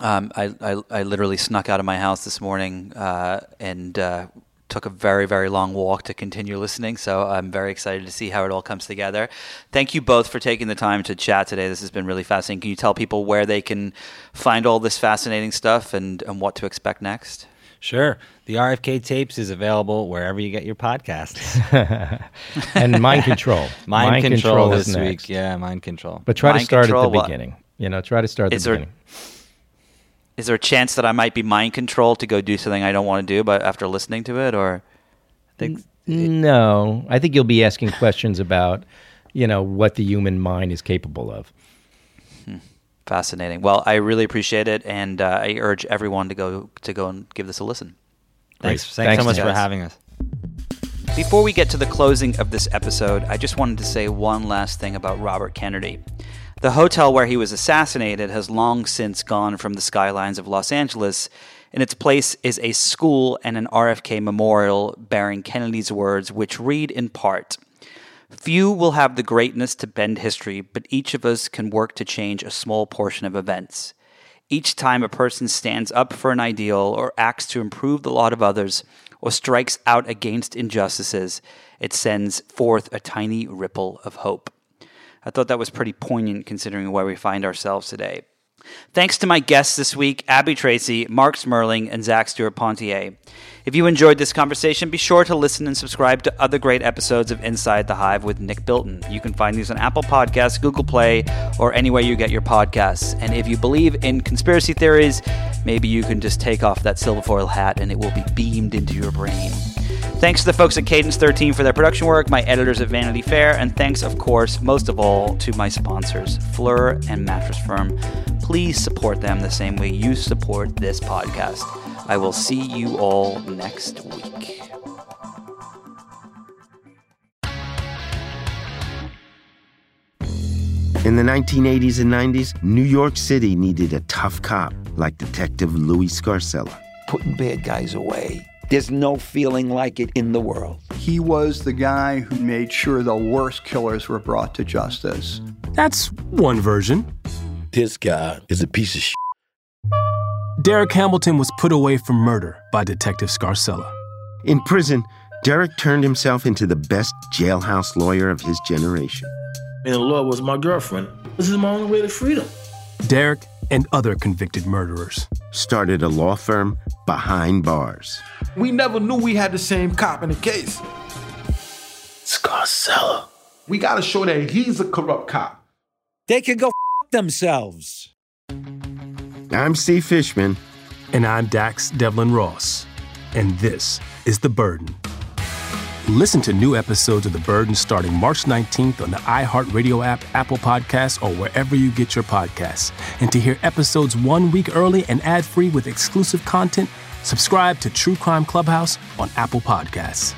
Um, I, I, I literally snuck out of my house this morning uh, and uh, took a very, very long walk to continue listening. So I'm very excited to see how it all comes together. Thank you both for taking the time to chat today. This has been really fascinating. Can you tell people where they can find all this fascinating stuff and, and what to expect next? Sure, the RFK tapes is available wherever you get your podcasts. And mind control. Mind, control, is this next. week, yeah, mind control. But try to Mind start at the what? beginning. You know, try to start at Is the there- beginning. Is there a chance that I might be mind controlled to go do something I don't want to do, but after listening to it, or I think No, I think you'll be asking questions about, you know, what the human mind is capable of. Fascinating. Well, I really appreciate it, and uh, I urge everyone to go to go and give this a listen. Thanks, thanks, Thanks, so much guys. for having us. Before we get to the closing of this episode, I just wanted to say one last thing about Robert Kennedy. The hotel where he was assassinated has long since gone from the skylines of Los Angeles. In its place is a school and an RFK memorial bearing Kennedy's words, which read in part Few will have the greatness to bend history, but each of us can work to change a small portion of events. Each time a person stands up for an ideal or acts to improve the lot of others or strikes out against injustices, it sends forth a tiny ripple of hope. I thought that was pretty poignant considering where we find ourselves today. Thanks to my guests this week, Abby Tracy, Marc Smerling, and Zac Stuart-Pontier. If you enjoyed this conversation, be sure to listen and subscribe to other great episodes of Inside the Hive with Nick Bilton. You can find these on Apple Podcasts, Google Play, or anywhere you get your podcasts. And if you believe in conspiracy theories, maybe you can just take off that silver foil hat and it will be beamed into your brain. Thanks to the folks at Cadence 13 for their production work, my editors at Vanity Fair, and thanks, of course, most of all, to my sponsors, Phlur and Mattress Firm. Please support them the same way you support this podcast. I will see you all next week. In the 1980s and 90s, New York City needed a tough cop like Detective Louis Scarcella. Putting bad guys away. There's no feeling like it in the world. He was the guy who made sure the worst killers were brought to justice. That's one version. This guy is a piece of shit. Derek Hamilton was put away for murder by Detective Scarcella. In prison, Derek turned himself into the best jailhouse lawyer of his generation. And the law was my girlfriend. This is my only way to freedom. Derek and other convicted murderers started a law firm behind bars. We never knew we had the same cop in the case. Scarcella. We gotta show that he's a corrupt cop. They can go f- themselves. I'm Steve Fishman. And I'm Dax Devlin Ross. And this is The Burden. Listen to new episodes of The Burden starting March 19th on the iHeartRadio app, Apple Podcasts, or wherever you get your podcasts. And to hear episodes one week early and ad free with exclusive content, subscribe to True Crime Clubhouse on Apple Podcasts.